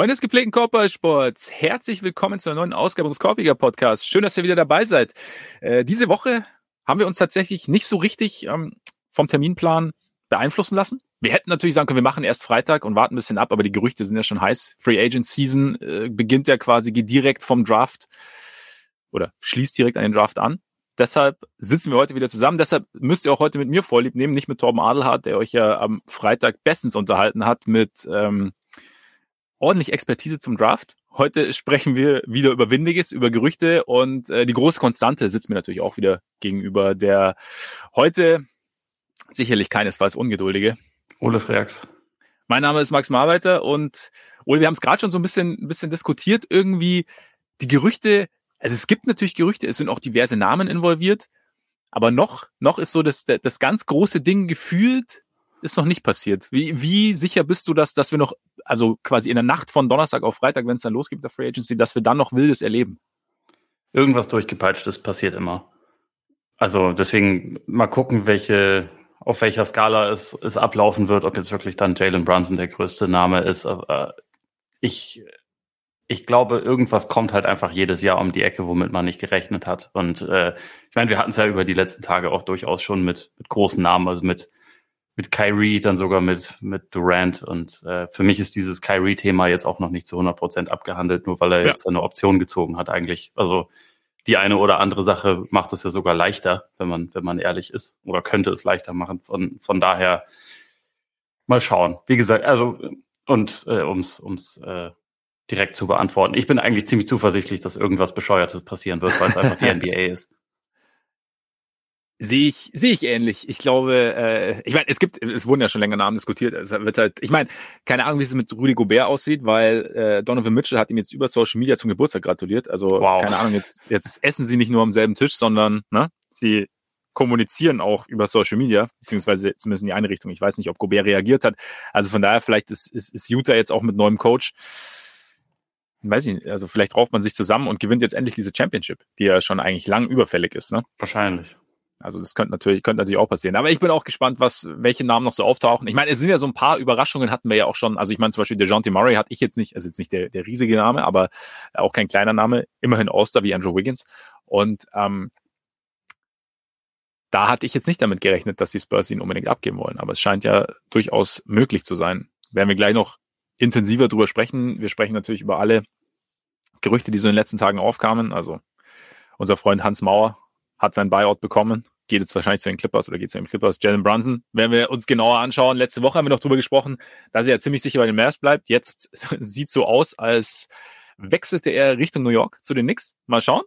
Freunde des gepflegten Korbballsports, herzlich willkommen zu einer neuen Ausgabe unseres Korbiger Podcasts. Schön, dass ihr wieder dabei seid. Äh, diese Woche haben wir uns tatsächlich nicht so richtig ähm, vom Terminplan beeinflussen lassen. Wir hätten natürlich sagen können, wir machen erst Freitag und warten ein bisschen ab, aber die Gerüchte sind ja schon heiß. Free Agent Season äh, beginnt ja quasi, direkt vom Draft oder schließt direkt an den Draft an. Deshalb sitzen wir heute wieder zusammen. Deshalb müsst ihr auch heute mit mir Vorlieb nehmen, nicht mit Torben Adelhardt, der euch ja am Freitag bestens unterhalten hat mit ähm, ordentlich Expertise zum Draft. Heute sprechen wir wieder über Windiges, über Gerüchte und äh, die große Konstante sitzt mir natürlich auch wieder gegenüber, der heute sicherlich keinesfalls Ungeduldige. Ole Freaks. Mein Name ist Max Marbeiter und Ole, wir haben es gerade schon so ein bisschen, ein bisschen diskutiert. Irgendwie die Gerüchte, also es gibt natürlich Gerüchte, es sind auch diverse Namen involviert, aber noch, noch ist so das, das ganz große Ding gefühlt, ist noch nicht passiert. Wie, wie sicher bist du, dass, dass wir noch, also quasi in der Nacht von Donnerstag auf Freitag, wenn es dann losgeht mit der Free Agency, dass wir dann noch Wildes erleben? Irgendwas durchgepeitschtes passiert immer. Also deswegen mal gucken, welche, auf welcher Skala es, es ablaufen wird, ob jetzt wirklich dann Jalen Brunson der größte Name ist. Ich, ich glaube, irgendwas kommt halt einfach jedes Jahr um die Ecke, womit man nicht gerechnet hat. Und äh, ich meine, wir hatten es ja über die letzten Tage auch durchaus schon mit, mit großen Namen, also mit mit Kyrie, dann sogar mit, mit Durant. Und äh, für mich ist dieses Kyrie-Thema jetzt auch noch nicht zu 100 Prozent abgehandelt, nur weil er ja. jetzt eine Option gezogen hat eigentlich. Also die eine oder andere Sache macht es ja sogar leichter, wenn man, wenn man ehrlich ist, oder könnte es leichter machen. Von, von daher mal schauen. Wie gesagt, also und äh, ums, ums äh, direkt zu beantworten. Ich bin eigentlich ziemlich zuversichtlich, dass irgendwas Bescheuertes passieren wird, weil es einfach die NBA ist. Sehe ich, sehe ich ähnlich. Ich glaube, äh, ich meine, es gibt, es wurden ja schon länger Namen diskutiert. Es wird halt, ich meine, keine Ahnung, wie es mit Rudy Gobert aussieht, weil äh, Donovan Mitchell hat ihm jetzt über Social Media zum Geburtstag gratuliert. Also wow. keine Ahnung, jetzt, jetzt essen sie nicht nur am selben Tisch, sondern ne, sie kommunizieren auch über Social Media, beziehungsweise zumindest in die eine Richtung. Ich weiß nicht, ob Gobert reagiert hat. Also von daher, vielleicht ist, ist, ist Utah jetzt auch mit neuem Coach. Weiß ich nicht, also vielleicht rauft man sich zusammen und gewinnt jetzt endlich diese Championship, die ja schon eigentlich lang überfällig ist. Ne? Wahrscheinlich. Also das könnte natürlich, könnte natürlich auch passieren. Aber ich bin auch gespannt, was, welche Namen noch so auftauchen. Ich meine, es sind ja so ein paar Überraschungen hatten wir ja auch schon. Also ich meine zum Beispiel der John T. Murray hatte ich jetzt nicht, ist jetzt nicht der, der riesige Name, aber auch kein kleiner Name. Immerhin Oster wie Andrew Wiggins. Und ähm, da hatte ich jetzt nicht damit gerechnet, dass die Spurs ihn unbedingt abgeben wollen. Aber es scheint ja durchaus möglich zu sein. Werden wir gleich noch intensiver drüber sprechen. Wir sprechen natürlich über alle Gerüchte, die so in den letzten Tagen aufkamen. Also unser Freund Hans Mauer hat sein Buyout bekommen, geht jetzt wahrscheinlich zu den Clippers oder geht zu den Clippers. Jalen Brunson, wenn wir uns genauer anschauen, letzte Woche haben wir noch drüber gesprochen, dass er ja ziemlich sicher bei den Mavs bleibt. Jetzt sieht so aus, als wechselte er Richtung New York zu den Knicks. Mal schauen.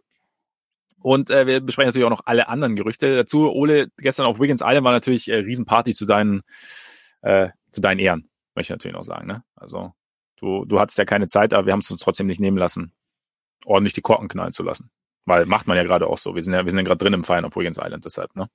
Und äh, wir besprechen natürlich auch noch alle anderen Gerüchte dazu. Ole, gestern auf Wiggins Island war natürlich äh, Riesenparty zu deinen, äh, zu deinen Ehren, möchte ich natürlich noch sagen. Ne? Also du, du hattest ja keine Zeit, aber wir haben es uns trotzdem nicht nehmen lassen, ordentlich die Korken knallen zu lassen. Weil macht man ja gerade auch so. Wir sind ja, wir sind ja gerade drin im Feiern auf Wiggins Island, deshalb, ne?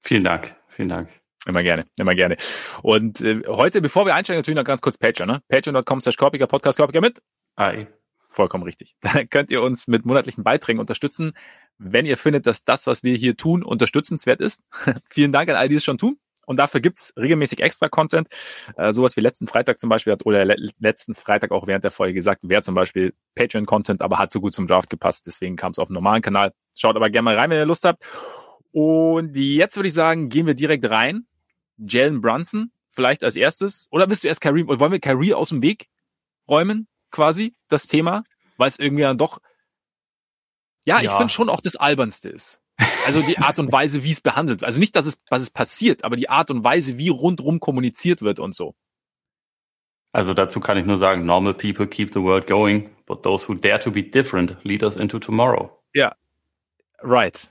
Vielen Dank, vielen Dank. Immer gerne, immer gerne. Und äh, heute, bevor wir einsteigen, natürlich noch ganz kurz Patreon, ne? Patreon.com slash Korpiger Podcast Korpiger mit. Hi. Vollkommen richtig. Da könnt ihr uns mit monatlichen Beiträgen unterstützen, wenn ihr findet, dass das, was wir hier tun, unterstützenswert ist. Vielen Dank an all die es schon tun. Und dafür gibt's regelmäßig extra Content. Äh, sowas wie letzten Freitag zum Beispiel hat, oder le letzten Freitag auch während der Folge gesagt, wäre zum Beispiel Patreon-Content, aber hat so gut zum Draft gepasst. Deswegen kam es auf dem normalen Kanal. Schaut aber gerne mal rein, wenn ihr Lust habt. Und jetzt würde ich sagen, gehen wir direkt rein. Jalen Brunson vielleicht als erstes. Oder bist du erst Kyrie? Wollen wir Kyrie aus dem Weg räumen, quasi, das Thema? Weil es irgendwie dann doch, ja, ja. ich finde schon auch das Albernste ist. Also die Art und Weise, wie es behandelt wird. Also nicht, dass es, was es passiert, aber die Art und Weise, wie rundrum kommuniziert wird und so. Also dazu kann ich nur sagen, normal people keep the world going, but those who dare to be different lead us into tomorrow. Ja, right.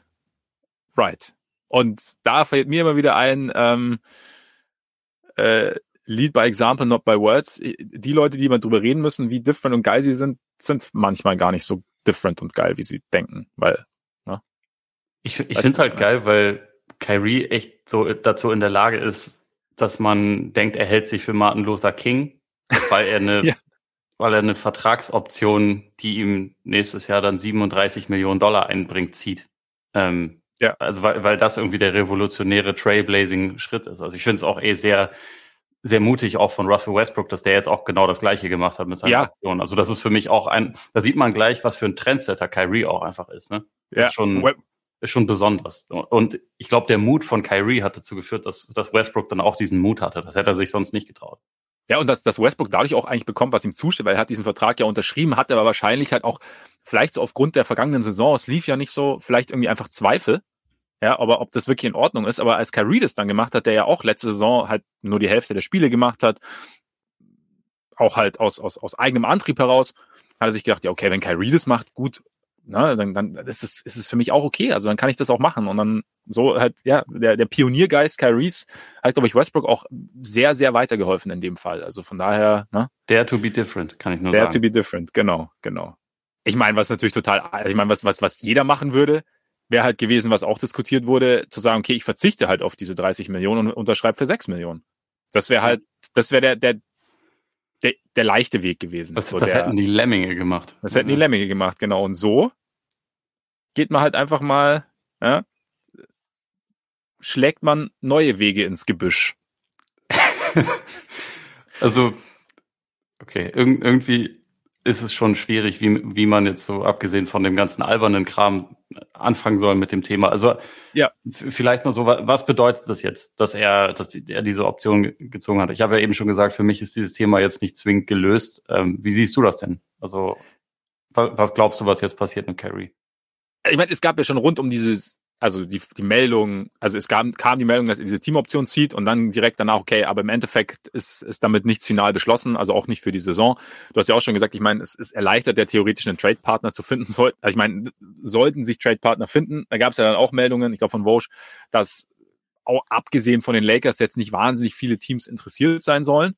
Right. Und da fällt mir immer wieder ein, ähm, äh, lead by example, not by words. Die Leute, die mal drüber reden müssen, wie different und geil sie sind, sind manchmal gar nicht so different und geil, wie sie denken, weil ich, ich finde es halt geil, weil Kyrie echt so dazu in der Lage ist, dass man denkt, er hält sich für Martin Luther King, weil er eine, ja. weil er eine Vertragsoption, die ihm nächstes Jahr dann 37 Millionen Dollar einbringt, zieht. Ähm, ja. Also weil, weil das irgendwie der revolutionäre Trailblazing Schritt ist. Also ich finde es auch eh sehr, sehr mutig auch von Russell Westbrook, dass der jetzt auch genau das Gleiche gemacht hat mit seiner ja. Aktion. Also das ist für mich auch ein, da sieht man gleich, was für ein Trendsetter Kyrie auch einfach ist. Ne? Ja. Ist schon, ist schon besonders. Und ich glaube, der Mut von Kyrie hat dazu geführt, dass, dass Westbrook dann auch diesen Mut hatte. Das hätte er sich sonst nicht getraut. Ja, und dass, dass Westbrook dadurch auch eigentlich bekommt, was ihm zusteht, weil er hat diesen Vertrag ja unterschrieben, hat aber wahrscheinlich halt auch, vielleicht so aufgrund der vergangenen Saison, es lief ja nicht so, vielleicht irgendwie einfach Zweifel, ja, aber ob das wirklich in Ordnung ist. Aber als Kyrie das dann gemacht hat, der ja auch letzte Saison halt nur die Hälfte der Spiele gemacht hat, auch halt aus, aus, aus eigenem Antrieb heraus, hat er sich gedacht, ja, okay, wenn Kyrie das macht, gut, na, dann, dann ist es, ist es für mich auch okay. Also dann kann ich das auch machen. Und dann so halt, ja, der, der Pioniergeist Kyries hat, glaube ich, Westbrook auch sehr, sehr weitergeholfen in dem Fall. Also von daher, ne? Dare to be different, kann ich nur Dare sagen. Dare to be different, genau, genau. Ich meine, was natürlich total, also ich meine, was, was, was jeder machen würde, wäre halt gewesen, was auch diskutiert wurde, zu sagen, okay, ich verzichte halt auf diese 30 Millionen und unterschreibe für 6 Millionen. Das wäre halt, das wäre der, der, der, der leichte Weg gewesen. Das, so das der, hätten die Lemminge gemacht. Das hätten die Lemminge gemacht, genau. Und so geht man halt einfach mal, ja, schlägt man neue Wege ins Gebüsch. also, okay, Ir irgendwie ist es schon schwierig, wie, wie man jetzt so, abgesehen von dem ganzen albernen Kram, anfangen soll mit dem Thema. Also ja. vielleicht mal so, was bedeutet das jetzt, dass er, dass er diese Option gezogen hat? Ich habe ja eben schon gesagt, für mich ist dieses Thema jetzt nicht zwingend gelöst. Ähm, wie siehst du das denn? Also was glaubst du, was jetzt passiert mit Carrie? Ich meine, es gab ja schon rund um dieses also die, die Meldung, also es kam, kam die Meldung, dass er diese Teamoption zieht und dann direkt danach, okay, aber im Endeffekt ist, ist damit nichts final beschlossen, also auch nicht für die Saison. Du hast ja auch schon gesagt, ich meine, es, es erleichtert der theoretisch einen Trade-Partner zu finden. Soll, also ich meine, sollten sich Trade-Partner finden, da gab es ja dann auch Meldungen, ich glaube von Vosch, dass auch abgesehen von den Lakers jetzt nicht wahnsinnig viele Teams interessiert sein sollen.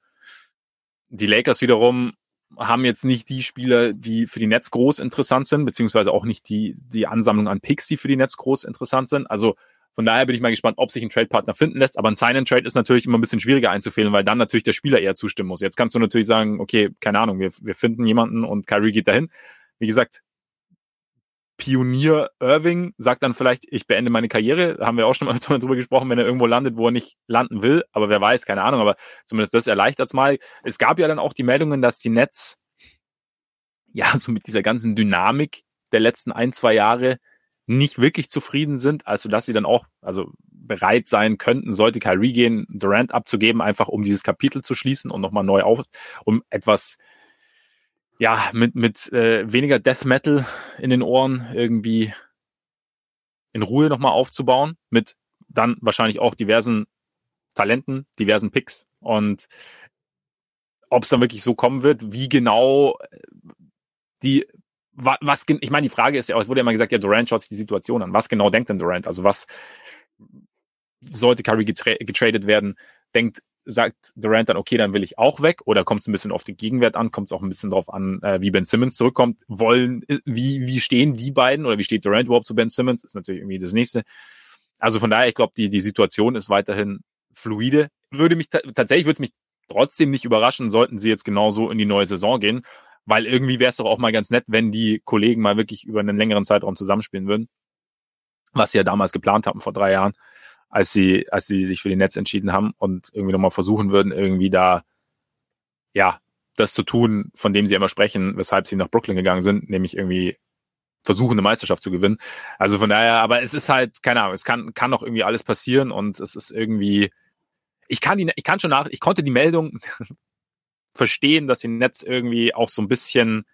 Die Lakers wiederum haben jetzt nicht die Spieler, die für die Netz groß interessant sind, beziehungsweise auch nicht die, die Ansammlung an Picks, die für die Netz groß interessant sind. Also von daher bin ich mal gespannt, ob sich ein Trade-Partner finden lässt. Aber ein Sign-and-Trade ist natürlich immer ein bisschen schwieriger einzufehlen, weil dann natürlich der Spieler eher zustimmen muss. Jetzt kannst du natürlich sagen, okay, keine Ahnung, wir, wir finden jemanden und Kyrie geht dahin. Wie gesagt, Pionier Irving sagt dann vielleicht, ich beende meine Karriere. Da haben wir auch schon mal drüber gesprochen, wenn er irgendwo landet, wo er nicht landen will. Aber wer weiß, keine Ahnung. Aber zumindest das erleichtert es mal. Es gab ja dann auch die Meldungen, dass die Nets ja so mit dieser ganzen Dynamik der letzten ein, zwei Jahre nicht wirklich zufrieden sind. Also dass sie dann auch also bereit sein könnten, sollte Kyrie gehen, Durant abzugeben, einfach um dieses Kapitel zu schließen und nochmal neu auf, um etwas ja, mit, mit äh, weniger Death Metal in den Ohren irgendwie in Ruhe nochmal aufzubauen, mit dann wahrscheinlich auch diversen Talenten, diversen Picks und ob es dann wirklich so kommen wird, wie genau äh, die, was, ich meine, die Frage ist ja, es wurde ja immer gesagt, ja, Durant schaut sich die Situation an. Was genau denkt denn Durant? Also was sollte Curry getra getradet werden? Denkt sagt Durant dann, okay, dann will ich auch weg? Oder kommt es ein bisschen auf den Gegenwert an? Kommt es auch ein bisschen darauf an, äh, wie Ben Simmons zurückkommt? Wollen, äh, wie, wie stehen die beiden oder wie steht Durant überhaupt zu Ben Simmons? Ist natürlich irgendwie das nächste. Also von daher, ich glaube, die, die Situation ist weiterhin fluide. Würde mich tatsächlich würde mich trotzdem nicht überraschen, sollten sie jetzt genauso in die neue Saison gehen, weil irgendwie wäre es doch auch mal ganz nett, wenn die Kollegen mal wirklich über einen längeren Zeitraum zusammenspielen würden, was sie ja damals geplant haben vor drei Jahren als sie, als sie sich für die Netz entschieden haben und irgendwie nochmal versuchen würden, irgendwie da, ja, das zu tun, von dem sie immer sprechen, weshalb sie nach Brooklyn gegangen sind, nämlich irgendwie versuchen, eine Meisterschaft zu gewinnen. Also von daher, aber es ist halt, keine Ahnung, es kann, kann noch irgendwie alles passieren und es ist irgendwie, ich kann die, ich kann schon nach, ich konnte die Meldung verstehen, dass die Netz irgendwie auch so ein bisschen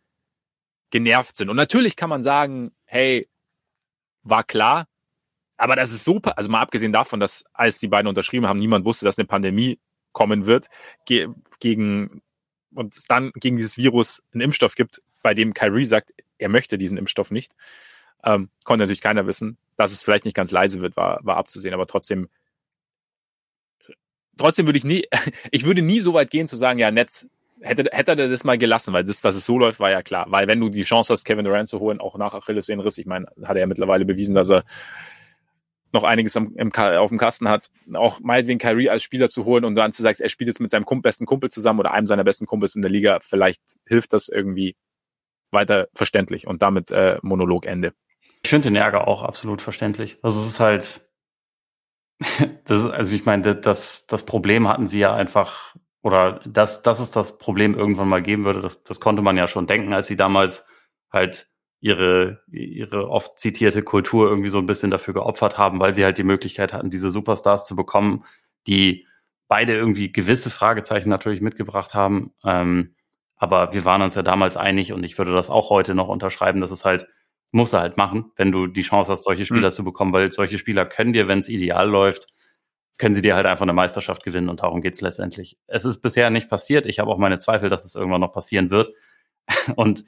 genervt sind. Und natürlich kann man sagen, hey, war klar, aber das ist super, also mal abgesehen davon, dass als die beiden unterschrieben haben, niemand wusste, dass eine Pandemie kommen wird, ge gegen und es dann gegen dieses Virus einen Impfstoff gibt, bei dem Kyrie sagt, er möchte diesen Impfstoff nicht. Ähm, konnte natürlich keiner wissen. Dass es vielleicht nicht ganz leise wird, war, war abzusehen, aber trotzdem, trotzdem würde ich nie, ich würde nie so weit gehen zu sagen, ja, Netz, hätte, hätte er das mal gelassen, weil das, dass es so läuft, war ja klar. Weil wenn du die Chance hast, Kevin Durant zu holen, auch nach Achillessehnenriss, ich meine, hat er ja mittlerweile bewiesen, dass er noch einiges am, im, auf dem Kasten hat, auch meinetwegen Kyrie als Spieler zu holen und dann zu sagen, er spielt jetzt mit seinem besten Kumpel zusammen oder einem seiner besten Kumpels in der Liga, vielleicht hilft das irgendwie weiter verständlich und damit äh, Monologende. Ich finde den Ärger auch absolut verständlich. Also es ist halt, das also ich meine, das, das Problem hatten sie ja einfach oder dass, dass es das Problem irgendwann mal geben würde, das, das konnte man ja schon denken, als sie damals halt ihre, ihre oft zitierte Kultur irgendwie so ein bisschen dafür geopfert haben, weil sie halt die Möglichkeit hatten, diese Superstars zu bekommen, die beide irgendwie gewisse Fragezeichen natürlich mitgebracht haben. Ähm, aber wir waren uns ja damals einig und ich würde das auch heute noch unterschreiben, dass es halt, musst du halt machen, wenn du die Chance hast, solche Spieler mhm. zu bekommen, weil solche Spieler können dir, wenn es ideal läuft, können sie dir halt einfach eine Meisterschaft gewinnen und darum geht's letztendlich. Es ist bisher nicht passiert. Ich habe auch meine Zweifel, dass es irgendwann noch passieren wird. Und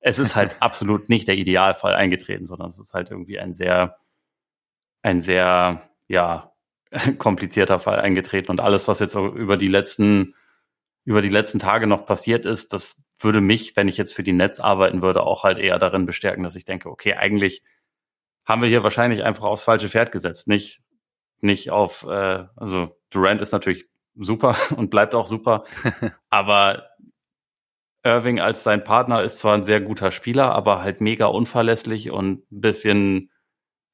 es ist halt absolut nicht der Idealfall eingetreten, sondern es ist halt irgendwie ein sehr, ein sehr, ja, komplizierter Fall eingetreten. Und alles, was jetzt über die letzten, über die letzten Tage noch passiert ist, das würde mich, wenn ich jetzt für die Netz arbeiten würde, auch halt eher darin bestärken, dass ich denke, okay, eigentlich haben wir hier wahrscheinlich einfach aufs falsche Pferd gesetzt. Nicht nicht auf, äh, also Durant ist natürlich super und bleibt auch super, aber Irving als sein Partner ist zwar ein sehr guter Spieler, aber halt mega unverlässlich und ein bisschen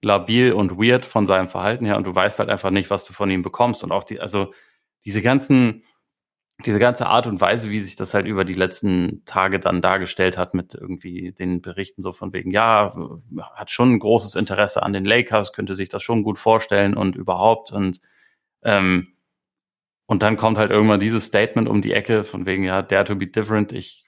labil und weird von seinem Verhalten her und du weißt halt einfach nicht, was du von ihm bekommst. Und auch die, also diese ganzen diese ganze Art und Weise, wie sich das halt über die letzten Tage dann dargestellt hat mit irgendwie den Berichten so von wegen, ja, hat schon ein großes Interesse an den Lakers, könnte sich das schon gut vorstellen und überhaupt. Und ähm, und dann kommt halt irgendwann dieses Statement um die Ecke von wegen, ja, dare to be different, ich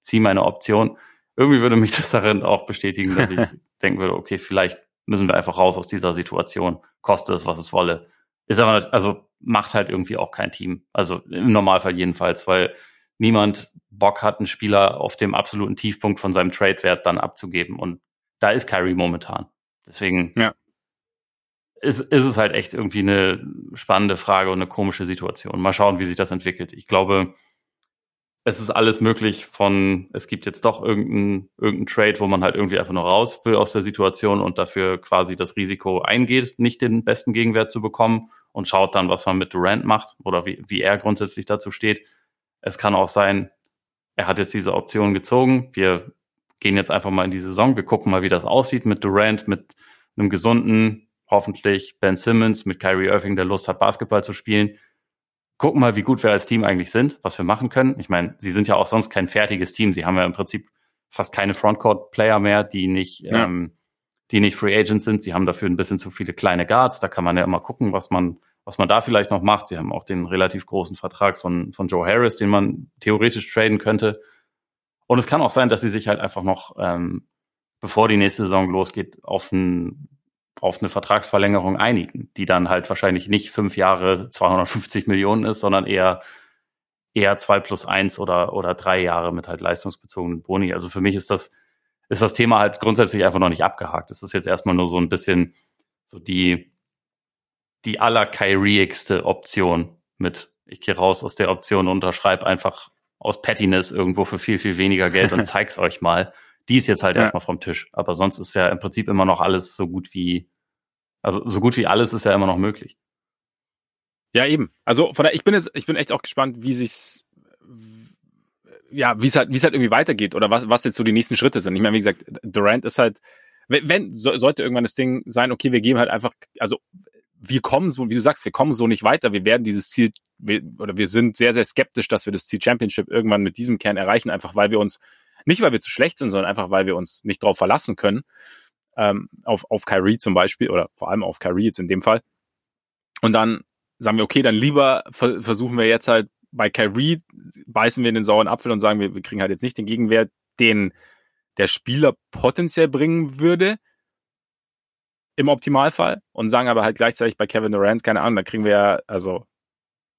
ziehe meine Option. Irgendwie würde mich das darin auch bestätigen, dass ich denken würde, okay, vielleicht müssen wir einfach raus aus dieser Situation, koste es, was es wolle. Ist aber, also macht halt irgendwie auch kein Team. Also im Normalfall jedenfalls, weil niemand Bock hat, einen Spieler auf dem absoluten Tiefpunkt von seinem Trade-Wert dann abzugeben. Und da ist Kyrie momentan. Deswegen ja. ist, ist es halt echt irgendwie eine spannende Frage und eine komische Situation. Mal schauen, wie sich das entwickelt. Ich glaube, es ist alles möglich von, es gibt jetzt doch irgendeinen irgendein Trade, wo man halt irgendwie einfach nur raus will aus der Situation und dafür quasi das Risiko eingeht, nicht den besten Gegenwert zu bekommen und schaut dann, was man mit Durant macht oder wie, wie er grundsätzlich dazu steht. Es kann auch sein, er hat jetzt diese Option gezogen. Wir gehen jetzt einfach mal in die Saison. Wir gucken mal, wie das aussieht mit Durant, mit einem gesunden, hoffentlich Ben Simmons, mit Kyrie Irving, der Lust hat, Basketball zu spielen. Gucken mal, wie gut wir als Team eigentlich sind, was wir machen können. Ich meine, sie sind ja auch sonst kein fertiges Team. Sie haben ja im Prinzip fast keine Frontcourt-Player mehr, die nicht ja. ähm, die nicht Free Agents sind. Sie haben dafür ein bisschen zu viele kleine Guards. Da kann man ja immer gucken, was man, was man da vielleicht noch macht. Sie haben auch den relativ großen Vertrag von, von Joe Harris, den man theoretisch traden könnte. Und es kann auch sein, dass sie sich halt einfach noch, ähm, bevor die nächste Saison losgeht, auf, ein, auf eine Vertragsverlängerung einigen, die dann halt wahrscheinlich nicht fünf Jahre 250 Millionen ist, sondern eher eher zwei plus eins oder, oder drei Jahre mit halt leistungsbezogenen Boni. Also für mich ist das ist das Thema halt grundsätzlich einfach noch nicht abgehakt. Es ist jetzt erstmal nur so ein bisschen so die, die aller Kyrieigste Option mit, ich gehe raus aus der Option und unterschreibe einfach aus Pettiness irgendwo für viel, viel weniger Geld und zeig's euch mal. Die ist jetzt halt ja. erstmal vom Tisch. Aber sonst ist ja im Prinzip immer noch alles so gut wie, also so gut wie alles ist ja immer noch möglich. Ja, eben. Also von der, ich bin jetzt, ich bin echt auch gespannt, wie sich's, ja, wie es halt, wie es halt irgendwie weitergeht oder was, was jetzt so die nächsten Schritte sind. Ich meine, wie gesagt, Durant ist halt, wenn, wenn so, sollte irgendwann das Ding sein, okay, wir geben halt einfach, also wir kommen so, wie du sagst, wir kommen so nicht weiter. Wir werden dieses Ziel, wir, oder wir sind sehr, sehr skeptisch, dass wir das Ziel Championship irgendwann mit diesem Kern erreichen, einfach weil wir uns, nicht weil wir zu schlecht sind, sondern einfach weil wir uns nicht drauf verlassen können. Ähm, auf, auf Kyrie zum Beispiel, oder vor allem auf Kyrie jetzt in dem Fall. Und dann sagen wir, okay, dann lieber versuchen wir jetzt halt bei Kyrie beißen wir in den sauren Apfel und sagen, wir, wir kriegen halt jetzt nicht den Gegenwert, den der Spieler potenziell bringen würde im Optimalfall und sagen aber halt gleichzeitig bei Kevin Durant, keine Ahnung, da kriegen wir ja, also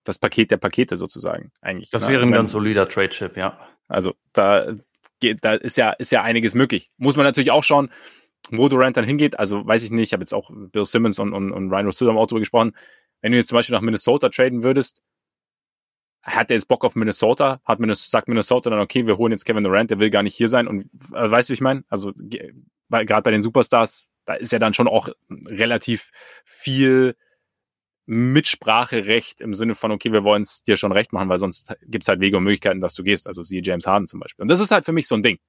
das Paket der Pakete sozusagen eigentlich. Das ne? wäre ein ganz solider Trade-Chip, ja. Also da da ist ja, ist ja einiges möglich. Muss man natürlich auch schauen, wo Durant dann hingeht. Also weiß ich nicht, ich habe jetzt auch Bill Simmons und, und, und Ryan Rosillo im Auto gesprochen. Wenn du jetzt zum Beispiel nach Minnesota traden würdest, hat er jetzt Bock auf Minnesota? Hat Minnesota, sagt Minnesota dann, okay, wir holen jetzt Kevin Durant, der will gar nicht hier sein. Und äh, weißt du, wie ich meine? Also gerade bei den Superstars, da ist ja dann schon auch relativ viel Mitspracherecht im Sinne von, okay, wir wollen es dir schon recht machen, weil sonst gibt es halt Wege und Möglichkeiten, dass du gehst. Also siehe James Harden zum Beispiel. Und das ist halt für mich so ein Ding.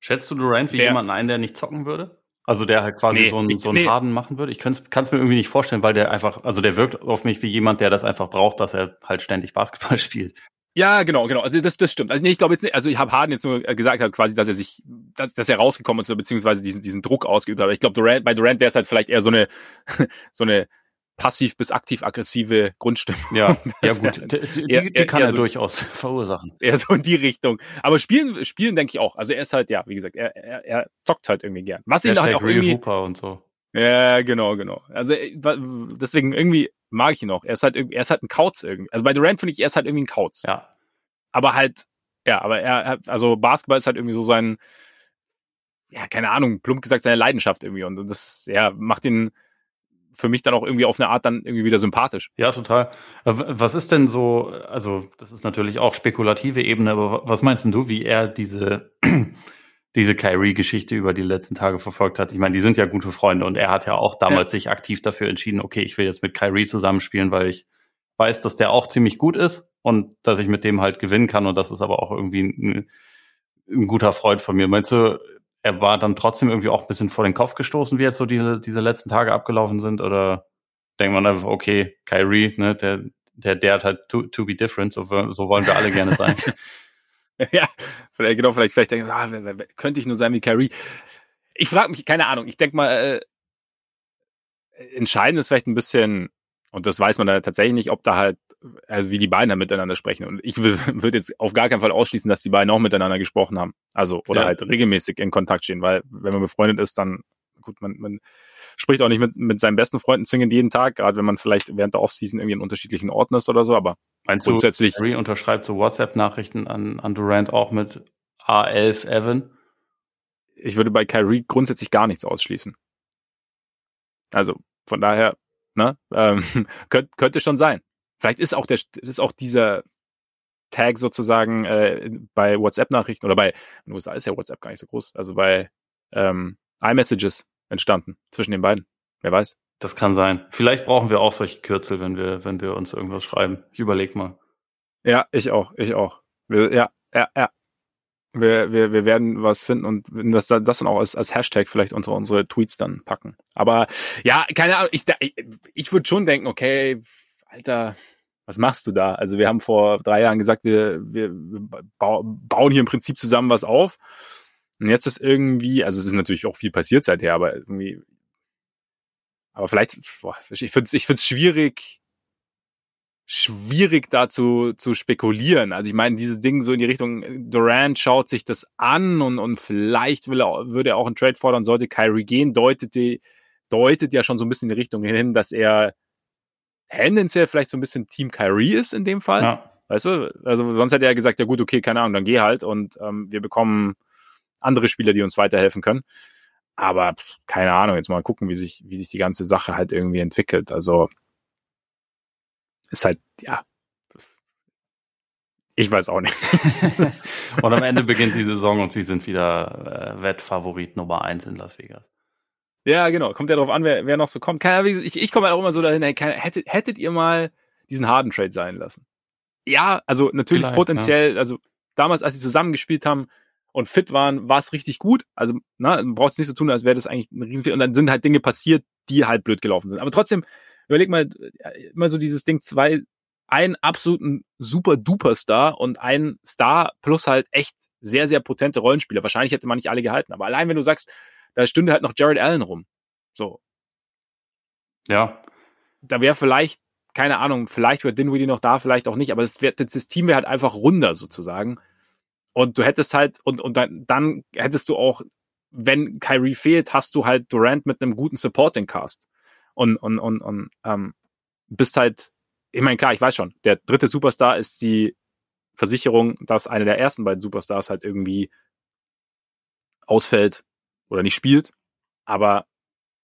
Schätzt du Durant wie der, jemanden ein, der nicht zocken würde? Also der halt quasi Nee, so einen so einen nee. Harden machen würde. Ich kann es mir irgendwie nicht vorstellen, weil der einfach, also der wirkt auf mich wie jemand, der das einfach braucht, dass er halt ständig Basketball spielt. Ja, genau, genau. Also das, das stimmt. Also nee, ich glaube jetzt nicht, also ich habe Harden jetzt nur gesagt hat quasi, dass er sich, dass, dass er rausgekommen ist, beziehungsweise diesen, diesen Druck ausgeübt hat. Aber ich glaube, Durant, bei Durant wäre es halt vielleicht eher so eine, so eine passiv bis aktiv aggressive Grundstimmung. Ja, ja gut. Die, die, die kann er so- durchaus verursachen. Eher so in die Richtung. Aber spielen, spielen denke ich auch. Also er ist halt, ja, wie gesagt, er, er, er zockt halt irgendwie gern. Was ihn halt auch irgendwie, Hooper und so. Ja, genau, genau. Also äh, deswegen irgendwie mag ich ihn auch. Er ist halt irgendwie, er ist halt ein Kauz irgendwie. Also bei Durant finde ich, er ist halt irgendwie ein Kauz. Ja. Aber halt, ja, aber er, er also Basketball ist halt irgendwie so sein, ja, keine Ahnung, plump gesagt seine Leidenschaft irgendwie und das, ja, macht ihn für mich dann auch irgendwie auf eine Art dann irgendwie wieder sympathisch. Ja, total. Äh, Was ist denn so, also das ist natürlich auch spekulative Ebene, aber wa- was meinst denn du, wie er diese, diese Kyrie-Geschichte über die letzten Tage verfolgt hat? Ich meine, die sind ja gute Freunde und er hat ja auch damals sich aktiv dafür entschieden, okay, ich will jetzt mit Kyrie zusammenspielen, weil ich weiß, dass der auch ziemlich gut ist und dass ich mit dem halt gewinnen kann und das ist aber auch irgendwie ein, ein guter Freund von mir. Meinst du, er war dann trotzdem irgendwie auch ein bisschen vor den Kopf gestoßen, wie jetzt so diese, diese letzten Tage abgelaufen sind? Oder denkt man einfach, okay, Kyrie, ne, der, der dared halt to, to be different, so, so wollen wir alle gerne sein. ja, vielleicht, genau, vielleicht, vielleicht denke ich, ah, könnte ich nur sein wie Kyrie. Ich frage mich, keine Ahnung, ich denke mal, äh, entscheidend ist vielleicht ein bisschen, und das weiß man da tatsächlich nicht, ob da halt, also wie die beiden da miteinander sprechen. Und ich würde jetzt auf gar keinen Fall ausschließen, dass die beiden auch miteinander gesprochen haben. Also, oder Ja. halt regelmäßig in Kontakt stehen, weil wenn man befreundet ist, dann, gut, man, man spricht auch nicht mit, mit seinen besten Freunden zwingend jeden Tag, gerade wenn man vielleicht während der Offseason irgendwie in unterschiedlichen Orten ist oder so, aber Meinst du, grundsätzlich, Kyrie unterschreibt so WhatsApp-Nachrichten an, an Durant auch mit A11 Evan? ich würde bei Kyrie grundsätzlich gar nichts ausschließen. Also von daher, ne, ähm, könnte, könnte schon sein. Vielleicht ist auch der, ist auch dieser Tag sozusagen äh, bei WhatsApp-Nachrichten oder bei, in den USA ist ja WhatsApp gar nicht so groß, also bei ähm, iMessages entstanden zwischen den beiden. Wer weiß. Das kann sein. Vielleicht brauchen wir auch solche Kürzel, wenn wir, wenn wir uns irgendwas schreiben. Ich überleg mal. Ja, ich auch, ich auch. Wir, ja, ja, ja. Wir, wir, wir werden was finden und das, dann- das dann auch als, als Hashtag vielleicht unter unsere Tweets dann packen. Aber ja, keine Ahnung, ich, ich, ich würde schon denken, okay, Alter, was machst du da? Also wir haben vor drei Jahren gesagt, wir, wir, wir bau, bauen hier im Prinzip zusammen was auf. Und jetzt ist irgendwie, also es ist natürlich auch viel passiert seither, aber irgendwie, aber vielleicht, boah, ich finde es ich find's schwierig, schwierig dazu zu spekulieren. Also ich meine, dieses Ding so in die Richtung, Durant schaut sich das an und, und vielleicht will er, würde er auch einen Trade fordern, sollte Kyrie gehen, deutet, die, deutet ja schon so ein bisschen in die Richtung hin, dass er tendenziell vielleicht so ein bisschen Team Kyrie ist in dem Fall. Ja. Weißt du? Also sonst hätte er gesagt, ja gut, okay, keine Ahnung, dann geh halt und ähm, wir bekommen andere Spieler, die uns weiterhelfen können. Aber keine Ahnung, jetzt mal gucken, wie sich, wie sich die ganze Sache halt irgendwie entwickelt. Also ist halt, ja. Ich weiß auch nicht. und am Ende beginnt die Saison und sie sind wieder äh, Wettfavorit Nummer eins in Las Vegas. Ja, genau. Kommt ja drauf an, wer, wer noch so kommt. Keine, Ahnung, ich ich komme halt auch immer so dahin, hey, keine, hättet, hättet ihr mal diesen harden Trade sein lassen? Ja, also natürlich Vielleicht, potenziell, also damals, als sie zusammengespielt haben und fit waren, war es richtig gut. Also, na, braucht es nicht so tun, als wäre das eigentlich ein Riesenfehler. Und dann sind halt Dinge passiert, die halt blöd gelaufen sind. Aber trotzdem, überleg mal, äh, immer so dieses Ding, zwei, einen absoluten super duper Star und ein Star plus halt echt sehr, sehr potente Rollenspieler. Wahrscheinlich hätte man nicht alle gehalten. Aber allein, wenn du sagst, da stünde halt noch Jared Allen rum. So, Ja, da wäre vielleicht, keine Ahnung, vielleicht wäre Dinwiddie noch da, vielleicht auch nicht, aber das, wär, das Team wäre halt einfach runder sozusagen. Und du hättest halt, und, und dann, dann hättest du auch, wenn Kyrie fehlt, hast du halt Durant mit einem guten Supporting Cast. Und, und, und, und ähm, bist halt, ich meine, klar, ich weiß schon, der dritte Superstar ist die Versicherung, dass einer der ersten beiden Superstars halt irgendwie ausfällt oder nicht spielt. Aber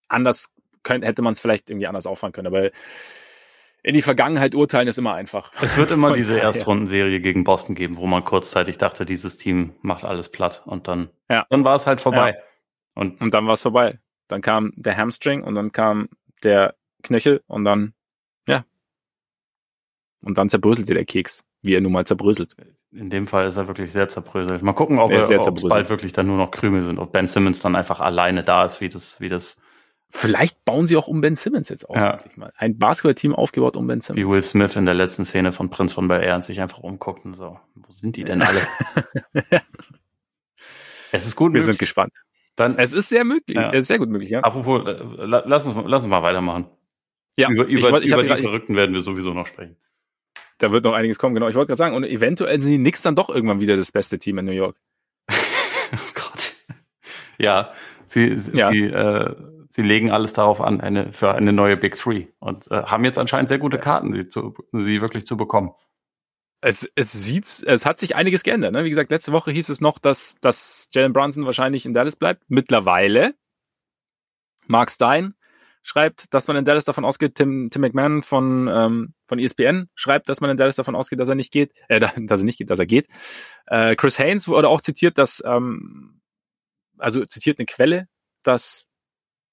anders könnte, hätte man es vielleicht irgendwie anders auffahren können. Aber in die Vergangenheit urteilen ist immer einfach. es wird immer diese. Erstrundenserie gegen Boston geben, wo man kurzzeitig dachte, dieses Team macht alles platt und dann, Ja. dann war es halt vorbei. Und Und dann war es vorbei. Dann kam der Hamstring und dann kam der Knöchel und dann, ja. Und dann zerbröselte der Keks. Wie er nun mal zerbröselt. In dem Fall ist er wirklich sehr zerbröselt. Mal gucken, ob, er, ob es bald wirklich dann nur noch Krümel sind, ob Ben Simmons dann einfach alleine da ist, wie das, wie das. Vielleicht bauen sie auch um Ben Simmons jetzt auf. Ja. Ein Basketballteam aufgebaut um Ben Simmons. Wie Will Smith in der letzten Szene von Prinz von Bel Air sich einfach umguckt und so, wo sind die denn alle? es ist gut. Wir möglich. sind gespannt. Dann, es ist sehr möglich. Ja. Es ist sehr gut möglich, ja. Apropos, äh, lass uns, lass uns mal weitermachen. Ja, über, über, ich, ich über die Verrückten werden wir sowieso noch sprechen. Da wird noch einiges kommen, genau. Ich wollte gerade sagen, und eventuell sind die Knicks dann doch irgendwann wieder das beste Team in New York. oh Gott. Ja, sie, ja. sie, äh, sie legen alles darauf an, eine, für eine neue Big Three und äh, haben jetzt anscheinend sehr gute Karten, sie, zu, sie wirklich zu bekommen. Es, es sieht, es hat sich einiges geändert. Ne? Wie gesagt, letzte Woche hieß es noch, dass, dass Jalen Brunson wahrscheinlich in Dallas bleibt. Mittlerweile Mark Stein schreibt, dass man in Dallas davon ausgeht, Tim, Tim McMahon von, ähm, von ESPN schreibt, dass man in Dallas davon ausgeht, dass er nicht geht, äh, dass er nicht geht, dass er geht. Äh, Chris Haynes wurde auch zitiert, dass, ähm, also zitiert eine Quelle, dass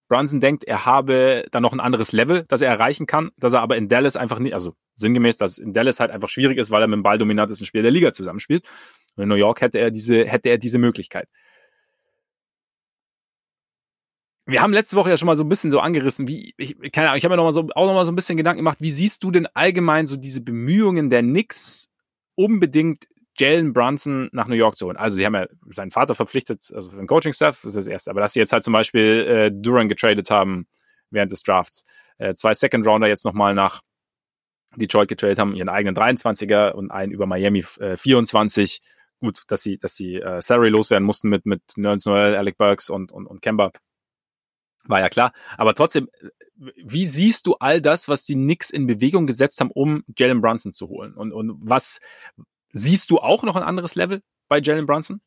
Brunson denkt, er habe dann noch ein anderes Level, das er erreichen kann, dass er aber in Dallas einfach nicht, also sinngemäß, dass in Dallas halt einfach schwierig ist, weil er mit dem balldominantesten Spieler der Liga zusammenspielt. Und in New York hätte er diese, hätte er diese Möglichkeit. Wir haben letzte Woche ja schon mal so ein bisschen so angerissen, wie, ich, keine Ahnung, ich habe mir noch mal so, auch noch mal so ein bisschen Gedanken gemacht, wie siehst du denn allgemein so diese Bemühungen der Knicks, unbedingt Jalen Brunson nach New York zu holen? Also, sie haben ja seinen Vater verpflichtet, also für den Coaching-Staff, das ist das Erste. Aber dass sie jetzt halt zum Beispiel äh, Duran getradet haben während des Drafts, äh, zwei Second-Rounder jetzt nochmal nach Detroit getradet haben, ihren eigenen 23er und einen über Miami äh, 24. Gut, dass sie, dass sie äh, Salary loswerden mussten mit, mit Nerds Noel, Alec Burks und, und, und Kemba war ja klar. Aber trotzdem, wie siehst du all das, was die Knicks in Bewegung gesetzt haben, um Jalen Brunson zu holen? Und, und was siehst du auch noch ein anderes Level bei Jalen Brunson?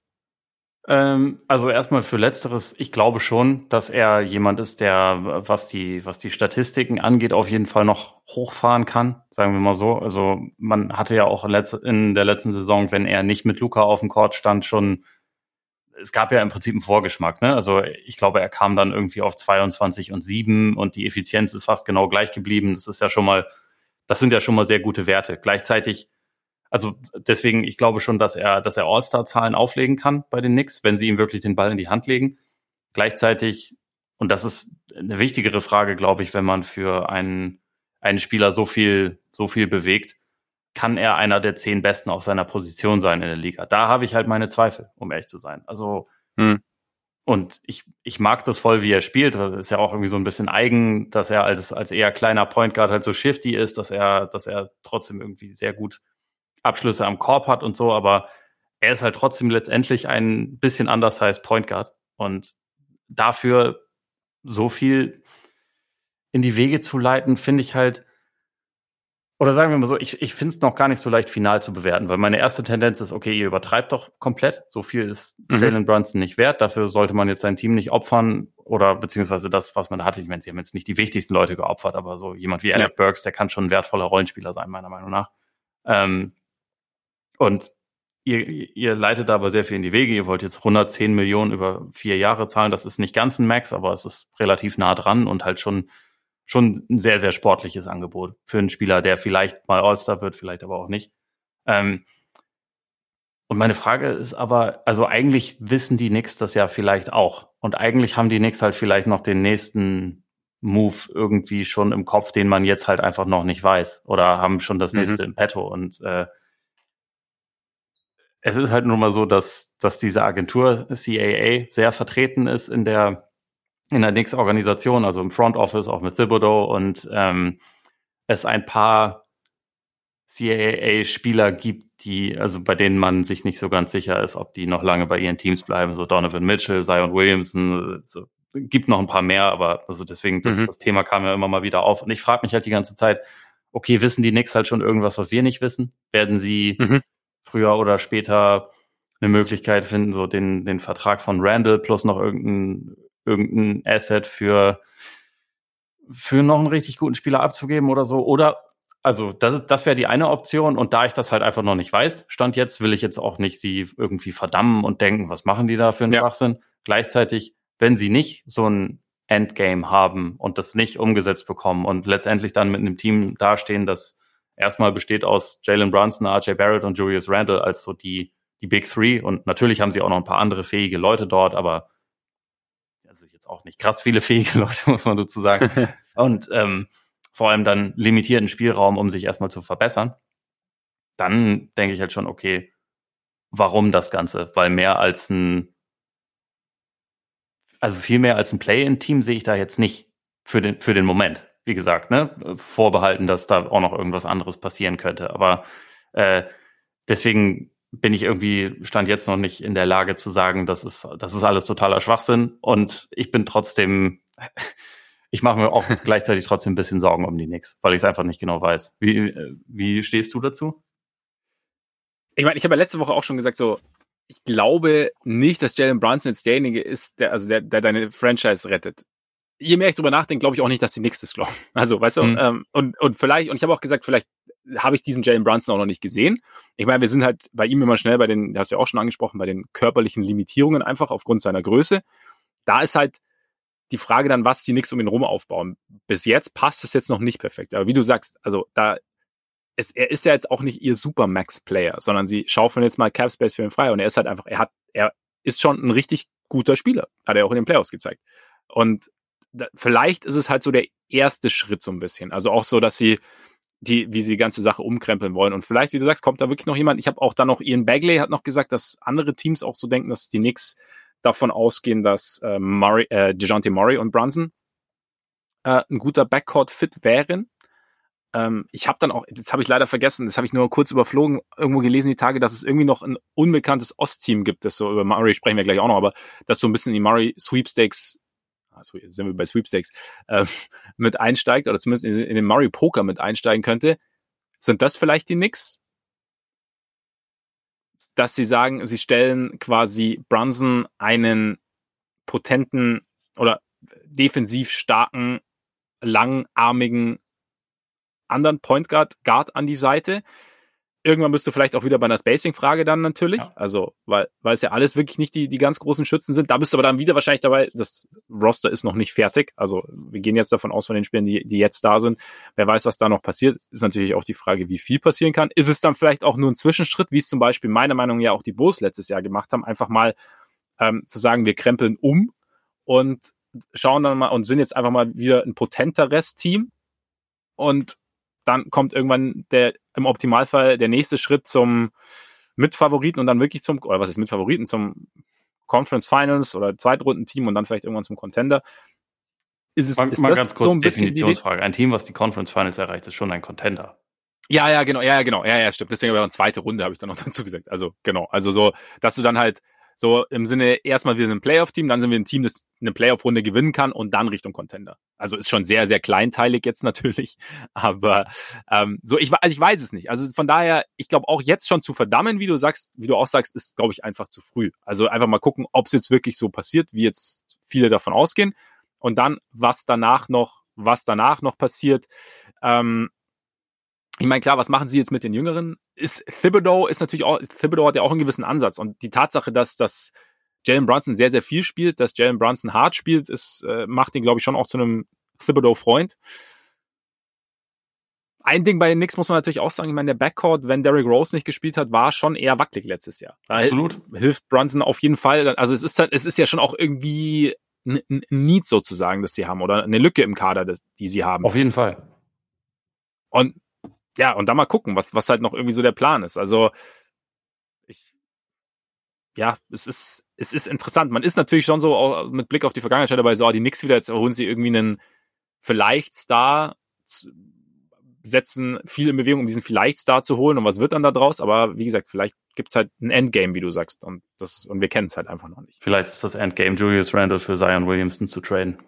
Ähm, also erstmal für Letzteres, ich glaube schon, dass er jemand ist, der, was die, was die Statistiken angeht, auf jeden Fall noch hochfahren kann, sagen wir mal so. Also man hatte ja auch in der letzten Saison, wenn er nicht mit Luca auf dem Court stand, schon es gab ja im Prinzip einen Vorgeschmack. Ne? Also ich glaube, er kam dann irgendwie auf 22 und 7 und die Effizienz ist fast genau gleich geblieben. Das ist ja schon mal, das sind ja schon mal sehr gute Werte. Gleichzeitig, also deswegen, ich glaube schon, dass er, dass er All-Star-Zahlen auflegen kann bei den Knicks, wenn sie ihm wirklich den Ball in die Hand legen. Gleichzeitig, und das ist eine wichtigere Frage, glaube ich, wenn man für einen, einen Spieler so viel, so viel bewegt, kann er einer der zehn Besten auf seiner Position sein in der Liga. Da habe ich halt meine Zweifel, um ehrlich zu sein. Also, hm. und ich, ich mag das voll, wie er spielt. Das ist ja auch irgendwie so ein bisschen eigen, dass er als, als eher kleiner Point Guard halt so shifty ist, dass er, dass er trotzdem irgendwie sehr gut Abschlüsse am Korb hat und so, aber er ist halt trotzdem letztendlich ein bisschen anders heißt Point Guard. Und dafür so viel in die Wege zu leiten, finde ich halt, oder sagen wir mal so, ich, ich finde es noch gar nicht so leicht final zu bewerten, weil meine erste Tendenz ist, okay, ihr übertreibt doch komplett. So viel ist mhm. Jalen Brunson nicht wert. Dafür sollte man jetzt sein Team nicht opfern oder beziehungsweise das, was man da hatte. Ich meine, sie haben jetzt nicht die wichtigsten Leute geopfert, aber so jemand wie Alec ja. Burks, der kann schon ein wertvoller Rollenspieler sein, meiner Meinung nach. Ähm, und ihr, ihr leitet da aber sehr viel in die Wege. Ihr wollt jetzt 110 Millionen über vier Jahre zahlen. Das ist nicht ganz ein Max, aber es ist relativ nah dran und halt schon schon ein sehr, sehr sportliches Angebot für einen Spieler, der vielleicht mal All-Star wird, vielleicht aber auch nicht. Ähm, und meine Frage ist aber, also eigentlich wissen die Knicks das ja vielleicht auch. Und eigentlich haben die Knicks halt vielleicht noch den nächsten Move irgendwie schon im Kopf, den man jetzt halt einfach noch nicht weiß. Oder haben schon das mhm. nächste im Petto. Und äh, es ist halt nun mal so, dass, dass diese Agentur CAA sehr vertreten ist in der in der Knicks-Organisation, also im Front Office, auch mit Thibodeau und ähm, es ein paar CAA-Spieler gibt, die, also bei denen man sich nicht so ganz sicher ist, ob die noch lange bei ihren Teams bleiben. So Donovan Mitchell, Zion Williamson, so, gibt noch ein paar mehr, aber also deswegen, das, mhm. das Thema kam ja immer mal wieder auf. Und ich frage mich halt die ganze Zeit, okay, wissen die Knicks halt schon irgendwas, was wir nicht wissen? Werden sie mhm. früher oder später eine Möglichkeit finden, so den, den Vertrag von Randall plus noch irgendeinen irgendein Asset für, für noch einen richtig guten Spieler abzugeben oder so. Oder, also das, ist, das wäre die eine Option. Und da ich das halt einfach noch nicht weiß, stand jetzt, will ich jetzt auch nicht sie irgendwie verdammen und denken, was machen die da für einen ja. Schwachsinn. Gleichzeitig, wenn sie nicht so ein Endgame haben und das nicht umgesetzt bekommen und letztendlich dann mit einem Team dastehen, das erstmal besteht aus Jalen Brunson, RJ Barrett und Julius Randle als so die, die Big Three. Und natürlich haben sie auch noch ein paar andere fähige Leute dort, aber jetzt auch nicht krass viele fähige Leute, muss man dazu sagen. und ähm, vor allem dann limitierten Spielraum, um sich erstmal zu verbessern. Dann denke ich halt schon, okay, warum das Ganze? Weil mehr als ein, also viel mehr als ein Play-in-Team sehe ich da jetzt nicht für den, für den Moment wie gesagt, ne, vorbehalten, dass da auch noch irgendwas anderes passieren könnte. Aber äh, deswegen bin ich irgendwie, stand jetzt noch nicht in der Lage zu sagen, das ist, das ist alles totaler Schwachsinn. Und ich bin trotzdem, ich mache mir auch gleichzeitig trotzdem ein bisschen Sorgen um die Knicks, weil ich es einfach nicht genau weiß. Wie, wie stehst du dazu? Ich meine, ich habe ja letzte Woche auch schon gesagt, so, ich glaube nicht, dass Jalen Brunson jetzt derjenige ist, der, also der, der deine Franchise rettet je mehr ich drüber nachdenke, glaube ich auch nicht, dass die Knicks das glauben. Also, weißt du, mhm. ähm, und, und vielleicht, und ich habe auch gesagt, vielleicht habe ich diesen Jalen Brunson auch noch nicht gesehen. Ich meine, wir sind halt bei ihm immer schnell bei den, hast du ja auch schon angesprochen, bei den körperlichen Limitierungen einfach aufgrund seiner Größe. Da ist halt die Frage dann, was die Knicks um ihn rum aufbauen. Bis jetzt passt es jetzt noch nicht perfekt. Aber wie du sagst, also da, es, er ist ja jetzt auch nicht ihr Super-Max-Player, sondern sie schaufeln jetzt mal Cap Space für ihn frei und er ist halt einfach, er hat, er ist schon ein richtig guter Spieler. Hat er auch in den Playoffs gezeigt. Und vielleicht ist es halt so der erste Schritt so ein bisschen. Also auch so, dass sie die, wie sie die ganze Sache umkrempeln wollen. Und vielleicht, wie du sagst, kommt da wirklich noch jemand. Ich habe auch da noch Ian Bagley hat noch gesagt, dass andere Teams auch so denken, dass die Knicks davon ausgehen, dass äh, Murray, äh, DeJounte Murray und Brunson äh, ein guter Backcourt-Fit wären. Ähm, ich habe dann auch, das habe ich leider vergessen, das habe ich nur kurz überflogen, irgendwo gelesen die Tage, dass es irgendwie noch ein unbekanntes Ostteam gibt, das so über Murray sprechen wir gleich auch noch, aber das so ein bisschen die Murray Sweepstakes also sind wir bei Sweepstakes, äh, mit einsteigt oder zumindest in, in den Murray Poker mit einsteigen könnte, sind das vielleicht die Knicks? Dass sie sagen, sie stellen quasi Brunson einen potenten oder defensiv starken, langarmigen anderen Point Guard, Guard an die Seite, Irgendwann bist du vielleicht auch wieder bei einer Spacing-Frage dann natürlich. Ja. Also, weil, weil es ja alles wirklich nicht die, die ganz großen Schützen sind. Da bist du aber dann wieder wahrscheinlich dabei, das Roster ist noch nicht fertig. Also, wir gehen jetzt davon aus von den Spielen, die, die jetzt da sind. Wer weiß, was da noch passiert, ist natürlich auch die Frage, wie viel passieren kann. Ist es dann vielleicht auch nur ein Zwischenschritt, wie es zum Beispiel meiner Meinung nach ja auch die Bulls letztes Jahr gemacht haben, einfach mal ähm, zu sagen, wir krempeln um und schauen dann mal und sind jetzt einfach mal wieder ein potenteres Team und dann kommt irgendwann der im Optimalfall der nächste Schritt zum Mitfavoriten und dann wirklich zum, oder was ist Mitfavoriten, zum Conference Finals oder Zweitrundenteam und dann vielleicht irgendwann zum Contender. Ist es mal, ist mal das ganz kurz so ein Definitionsfrage. Ein Team, was die Conference Finals erreicht, ist schon ein Contender. Ja, ja, genau, ja, ja, genau, ja, ja, stimmt. Deswegen aber eine zweite Runde habe ich dann noch dazu gesagt. Also genau, also so, dass du dann halt so im Sinne, erstmal wir sind ein Playoff-Team, dann sind wir ein Team, das eine Playoff-Runde gewinnen kann und dann Richtung Contender. Also ist schon sehr, sehr kleinteilig jetzt natürlich. Aber ähm, so, ich, also ich weiß es nicht. Also von daher, ich glaube auch jetzt schon zu verdammen, wie du sagst, wie du auch sagst, ist, glaube ich, einfach zu früh. Also einfach mal gucken, ob es jetzt wirklich so passiert, wie jetzt viele davon ausgehen. Und dann, was danach noch, was danach noch passiert. Ähm, ich meine, klar, was machen sie jetzt mit den Jüngeren? Ist Thibodeau ist natürlich auch, Thibodeau hat ja auch einen gewissen Ansatz und die Tatsache, dass das Jalen Brunson sehr, sehr viel spielt, dass Jalen Brunson hart spielt, ist, äh, macht ihn, glaube ich, schon auch zu einem Thibodeau-Freund. Ein Ding bei den Knicks muss man natürlich auch sagen, ich meine, der Backcourt, wenn Derrick Rose nicht gespielt hat, war schon eher wackelig letztes Jahr. Da Absolut. Hilft Brunson auf jeden Fall. Also es ist halt, es ist ja schon auch irgendwie ein, ein Need sozusagen, das die haben oder eine Lücke im Kader, die sie haben. Auf jeden Fall. Und ja, und da mal gucken, was, was halt noch irgendwie so der Plan ist. Also, ich, ja, es ist, es ist interessant. Man ist natürlich schon so mit Blick auf die Vergangenheit dabei, so, ah, die Knicks wieder, jetzt holen sie irgendwie einen vielleicht Star, setzen viel in Bewegung, um diesen vielleicht Star zu holen und was wird dann da draus? Aber wie gesagt, vielleicht gibt's halt ein Endgame, wie du sagst. Und das, und wir kennen es halt einfach noch nicht. Vielleicht ist das Endgame Julius Randle für Zion Williamson zu traden.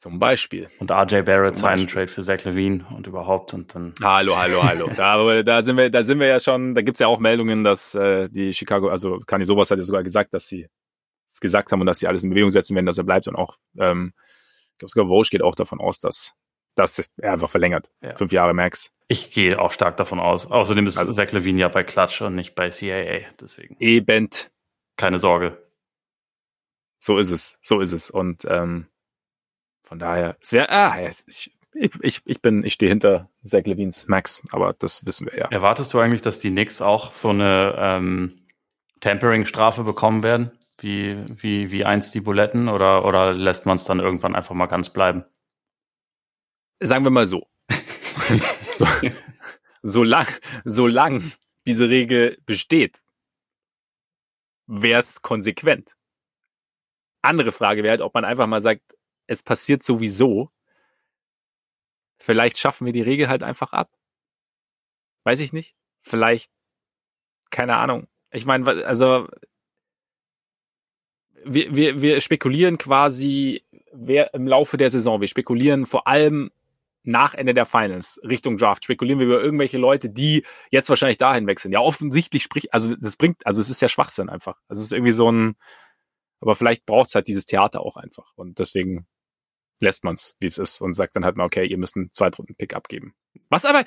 Zum Beispiel. Und RJ Barrett seinen Trade für Zach Levine und überhaupt und dann. Hallo, hallo, hallo. da, da sind wir, da sind wir ja schon, da gibt's ja auch Meldungen, dass äh, die Chicago, also Kanye sowas hat ja sogar gesagt, dass sie es gesagt haben und dass sie alles in Bewegung setzen werden, dass er bleibt und auch, ähm, ich glaube sogar Vosch geht auch davon aus, dass, dass er einfach verlängert. Ja. Fünf Jahre Max. Ich gehe auch stark davon aus. Außerdem ist also, Zach Levine ja bei Clutch und nicht bei CAA, deswegen. Eben. Keine Sorge. So ist es, so ist es. Und ähm, von daher, es wäre, ah, ich, ich, ich, bin, ich stehe hinter Zach Levines Max, aber das wissen wir ja. Erwartest du eigentlich, dass die Knicks auch so eine ähm, Tampering-Strafe bekommen werden, wie, wie, wie einst die Buletten, oder, oder lässt man es dann irgendwann einfach mal ganz bleiben? Sagen wir mal so. so solang, solang diese Regel besteht, wäre es konsequent. Andere Frage wäre halt, ob man einfach mal sagt, es passiert sowieso. Vielleicht schaffen wir die Regel halt einfach ab. Weiß ich nicht. Vielleicht, keine Ahnung. Ich meine, also wir, wir, wir spekulieren quasi wer im Laufe der Saison. Wir spekulieren vor allem nach Ende der Finals Richtung Draft spekulieren wir über irgendwelche Leute, die jetzt wahrscheinlich dahin wechseln. Ja, offensichtlich spricht, also das bringt, also es ist ja Schwachsinn einfach. Also es ist irgendwie so ein, aber vielleicht braucht es halt dieses Theater auch einfach. Und deswegen lässt man es, wie es ist, und sagt dann halt mal, okay, ihr müsst einen Zweitrunden-Pick abgeben. Was aber,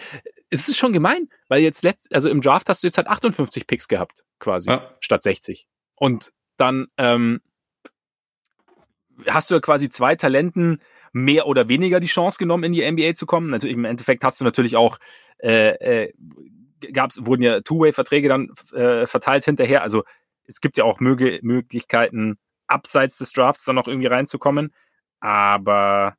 es ist schon gemein, weil jetzt letzt, also im Draft hast du jetzt halt 58 Picks gehabt, quasi, ja. statt 60. Und dann ähm, hast du ja quasi zwei Talenten, mehr oder weniger die Chance genommen, in die NBA zu kommen. Natürlich, im Endeffekt hast du natürlich auch, äh, äh, gab's, wurden ja Two-Way-Verträge dann äh, verteilt hinterher. Also es gibt ja auch Möge Möglichkeiten, abseits des Drafts dann noch irgendwie reinzukommen. Aber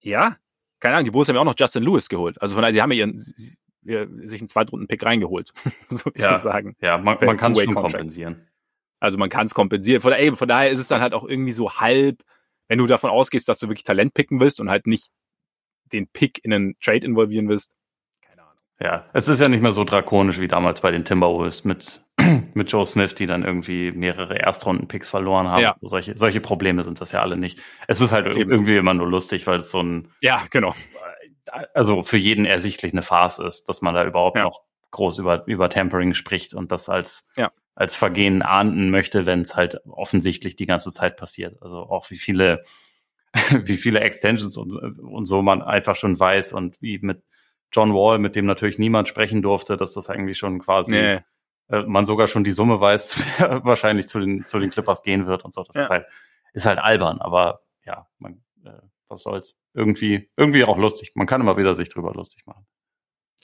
ja, keine Ahnung, die Bulls haben ja auch noch Justin Lewis geholt. Also von daher, die haben ja ihren, sich einen Zweitrunden-Pick reingeholt, sozusagen. Ja, ja man, man kann es schon kompensieren. Also man kann es kompensieren. Von, ey, von daher ist es dann halt auch irgendwie so halb wenn du davon ausgehst, dass du wirklich Talent picken willst und halt nicht den Pick in einen Trade involvieren willst. Keine Ahnung. Ja, es ist ja nicht mehr so drakonisch wie damals bei den Timberwolves mit, mit Joe Smith, die dann irgendwie mehrere Erstrunden-Picks verloren haben. Ja. So solche, solche Probleme sind das ja alle nicht. Es ist halt Eben. irgendwie immer nur lustig, weil es so ein. Ja, genau. Also für jeden ersichtlich eine Farce ist, dass man da überhaupt ja. noch groß über, über Tampering spricht und das als ja als Vergehen ahnden möchte, wenn es halt offensichtlich die ganze Zeit passiert. Also auch wie viele, wie viele Extensions und, und so man einfach schon weiß und wie mit John Wall, mit dem natürlich niemand sprechen durfte, dass das eigentlich schon quasi nee. Äh, man sogar schon die Summe weiß, zu der wahrscheinlich zu den, zu den Clippers gehen wird und so. Das ja. ist halt, ist halt albern, aber ja, man, äh, was soll's. Irgendwie, irgendwie auch lustig. Man kann immer wieder sich drüber lustig machen.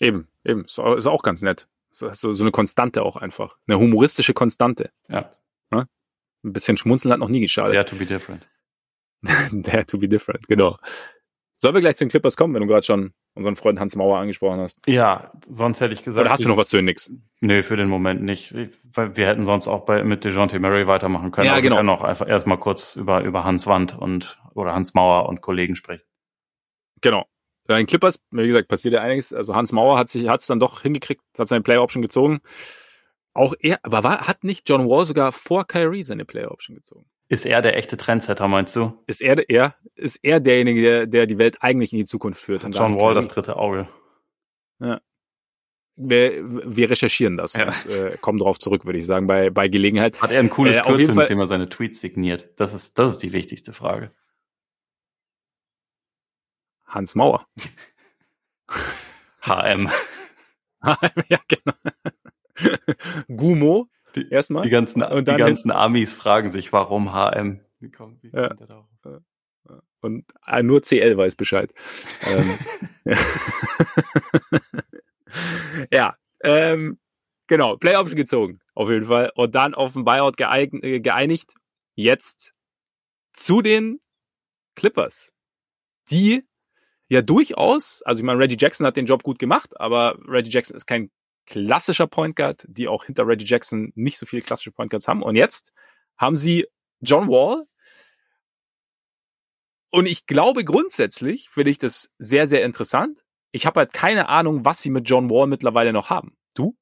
Eben, eben. Ist auch ganz nett. So, so, so eine Konstante auch einfach. Eine humoristische Konstante. Ja. ja? Ein bisschen Schmunzeln hat noch nie geschadet. Dare to be different. Dare to be different, genau. Sollen wir gleich zu den Clippers kommen, wenn du gerade schon unseren Freund Hans Mauer angesprochen hast? Ja, sonst hätte ich gesagt. Oder hast du noch was zu den Knicks? Nee, für den Moment nicht. Weil wir hätten sonst auch bei, mit DeJounte Murray weitermachen können. Ja, genau. Wir können auch einfach erstmal kurz über, über Hans Wand und, oder Hans Mauer und Kollegen sprechen. Genau. Bei den Clippers, wie gesagt, passiert ja einiges. Also Hans Mauer hat sich, hat es dann doch hingekriegt, hat seine Player Option gezogen. Auch er, aber war, hat nicht John Wall sogar vor Kyrie seine Player Option gezogen? Ist er der echte Trendsetter, meinst du? Ist er, er, ist er derjenige, der, der die Welt eigentlich in die Zukunft führt? John Wall, das dritte Auge. Ja. Wir, wir recherchieren das ja. und äh, kommen drauf zurück, würde ich sagen, bei, bei Gelegenheit. Hat er ein cooles äh, Kürzel, mit dem er seine Tweets signiert? Das ist, das ist die wichtigste Frage. Hans Mauer. HM. ja, genau. Gumo erstmal. Die ganzen, und die ganzen Amis fragen sich, warum HM. Wie kommt, wie ja. kommt darauf? Und äh, nur CL weiß Bescheid. ähm, ja, ähm, genau. Playoff gezogen, auf jeden Fall. Und dann auf den Buyout äh, geeinigt. Jetzt zu den Clippers, die ja durchaus, also ich meine, Reggie Jackson hat den Job gut gemacht, aber Reggie Jackson ist kein klassischer Point Guard, die auch hinter Reggie Jackson nicht so viele klassische Point Guards haben. Und jetzt haben sie John Wall. Und ich glaube grundsätzlich finde ich das sehr, sehr interessant. Ich habe halt keine Ahnung, was sie mit John Wall mittlerweile noch haben. Du?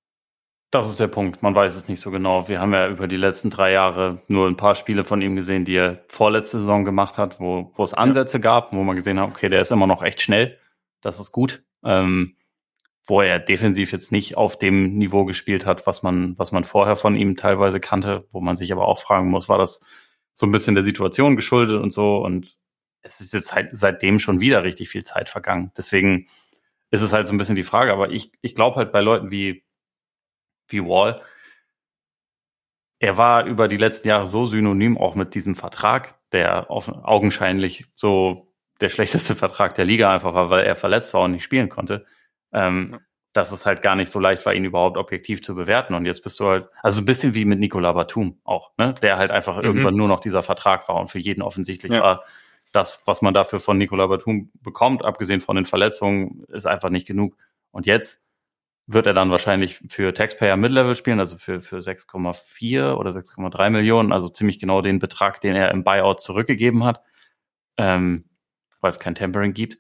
Das ist der Punkt. Man weiß es nicht so genau. Wir haben ja über die letzten drei Jahre nur ein paar Spiele von ihm gesehen, die er vorletzte Saison gemacht hat, wo, wo es Ansätze ja. gab, wo man gesehen hat, okay, der ist immer noch echt schnell. Das ist gut. Ähm, wo er defensiv jetzt nicht auf dem Niveau gespielt hat, was man, was man vorher von ihm teilweise kannte, wo man sich aber auch fragen muss, war das so ein bisschen der Situation geschuldet und so. Und es ist jetzt halt seitdem schon wieder richtig viel Zeit vergangen. Deswegen ist es halt so ein bisschen die Frage. Aber ich, ich glaube halt bei Leuten wie wie Wall. Er war über die letzten Jahre so synonym auch mit diesem Vertrag, der augenscheinlich so der schlechteste Vertrag der Liga einfach war, weil er verletzt war und nicht spielen konnte. Ähm, ja. Dass es halt gar nicht so leicht war, ihn überhaupt objektiv zu bewerten. Und jetzt bist du halt, also ein bisschen wie mit Nicola Batum auch, ne? Der halt einfach mhm. irgendwann nur noch dieser Vertrag war und für jeden offensichtlich ja. war, das, was man dafür von Nicola Batum bekommt, abgesehen von den Verletzungen, ist einfach nicht genug. Und jetzt wird er dann wahrscheinlich für Taxpayer Mid-Level spielen, also für, für 6,4 oder 6,3 Millionen, also ziemlich genau den Betrag, den er im Buyout zurückgegeben hat, ähm, weil es kein Tempering gibt.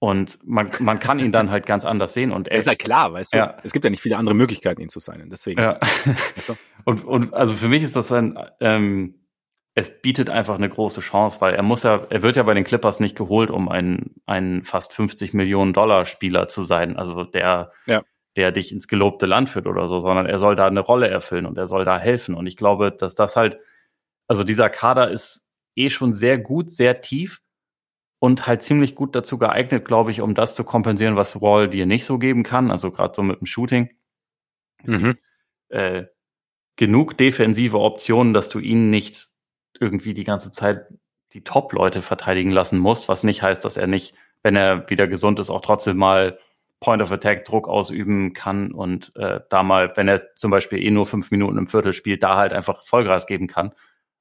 Und man, man kann ihn dann halt ganz anders sehen. Und er, ist ja klar, weißt du, ja. es gibt ja nicht viele andere Möglichkeiten, ihn zu sein. Deswegen. Ja. Weißt du? und, und also für mich ist das ein, ähm, es bietet einfach eine große Chance, weil er muss ja, er wird ja bei den Clippers nicht geholt, um ein, ein fast 50 Millionen Dollar Spieler zu sein. Also der, ja der dich ins gelobte Land führt oder so, sondern er soll da eine Rolle erfüllen und er soll da helfen. Und ich glaube, dass das halt, also dieser Kader ist eh schon sehr gut, sehr tief und halt ziemlich gut dazu geeignet, glaube ich, um das zu kompensieren, was Wall dir nicht so geben kann. Also gerade so mit dem Shooting. Mhm. Äh, genug defensive Optionen, dass du ihn nicht irgendwie die ganze Zeit die Top-Leute verteidigen lassen musst, was nicht heißt, dass er nicht, wenn er wieder gesund ist, auch trotzdem mal Point of Attack Druck ausüben kann und äh, da mal, wenn er zum Beispiel eh nur fünf Minuten im Viertel spielt, da halt einfach Vollgas geben kann.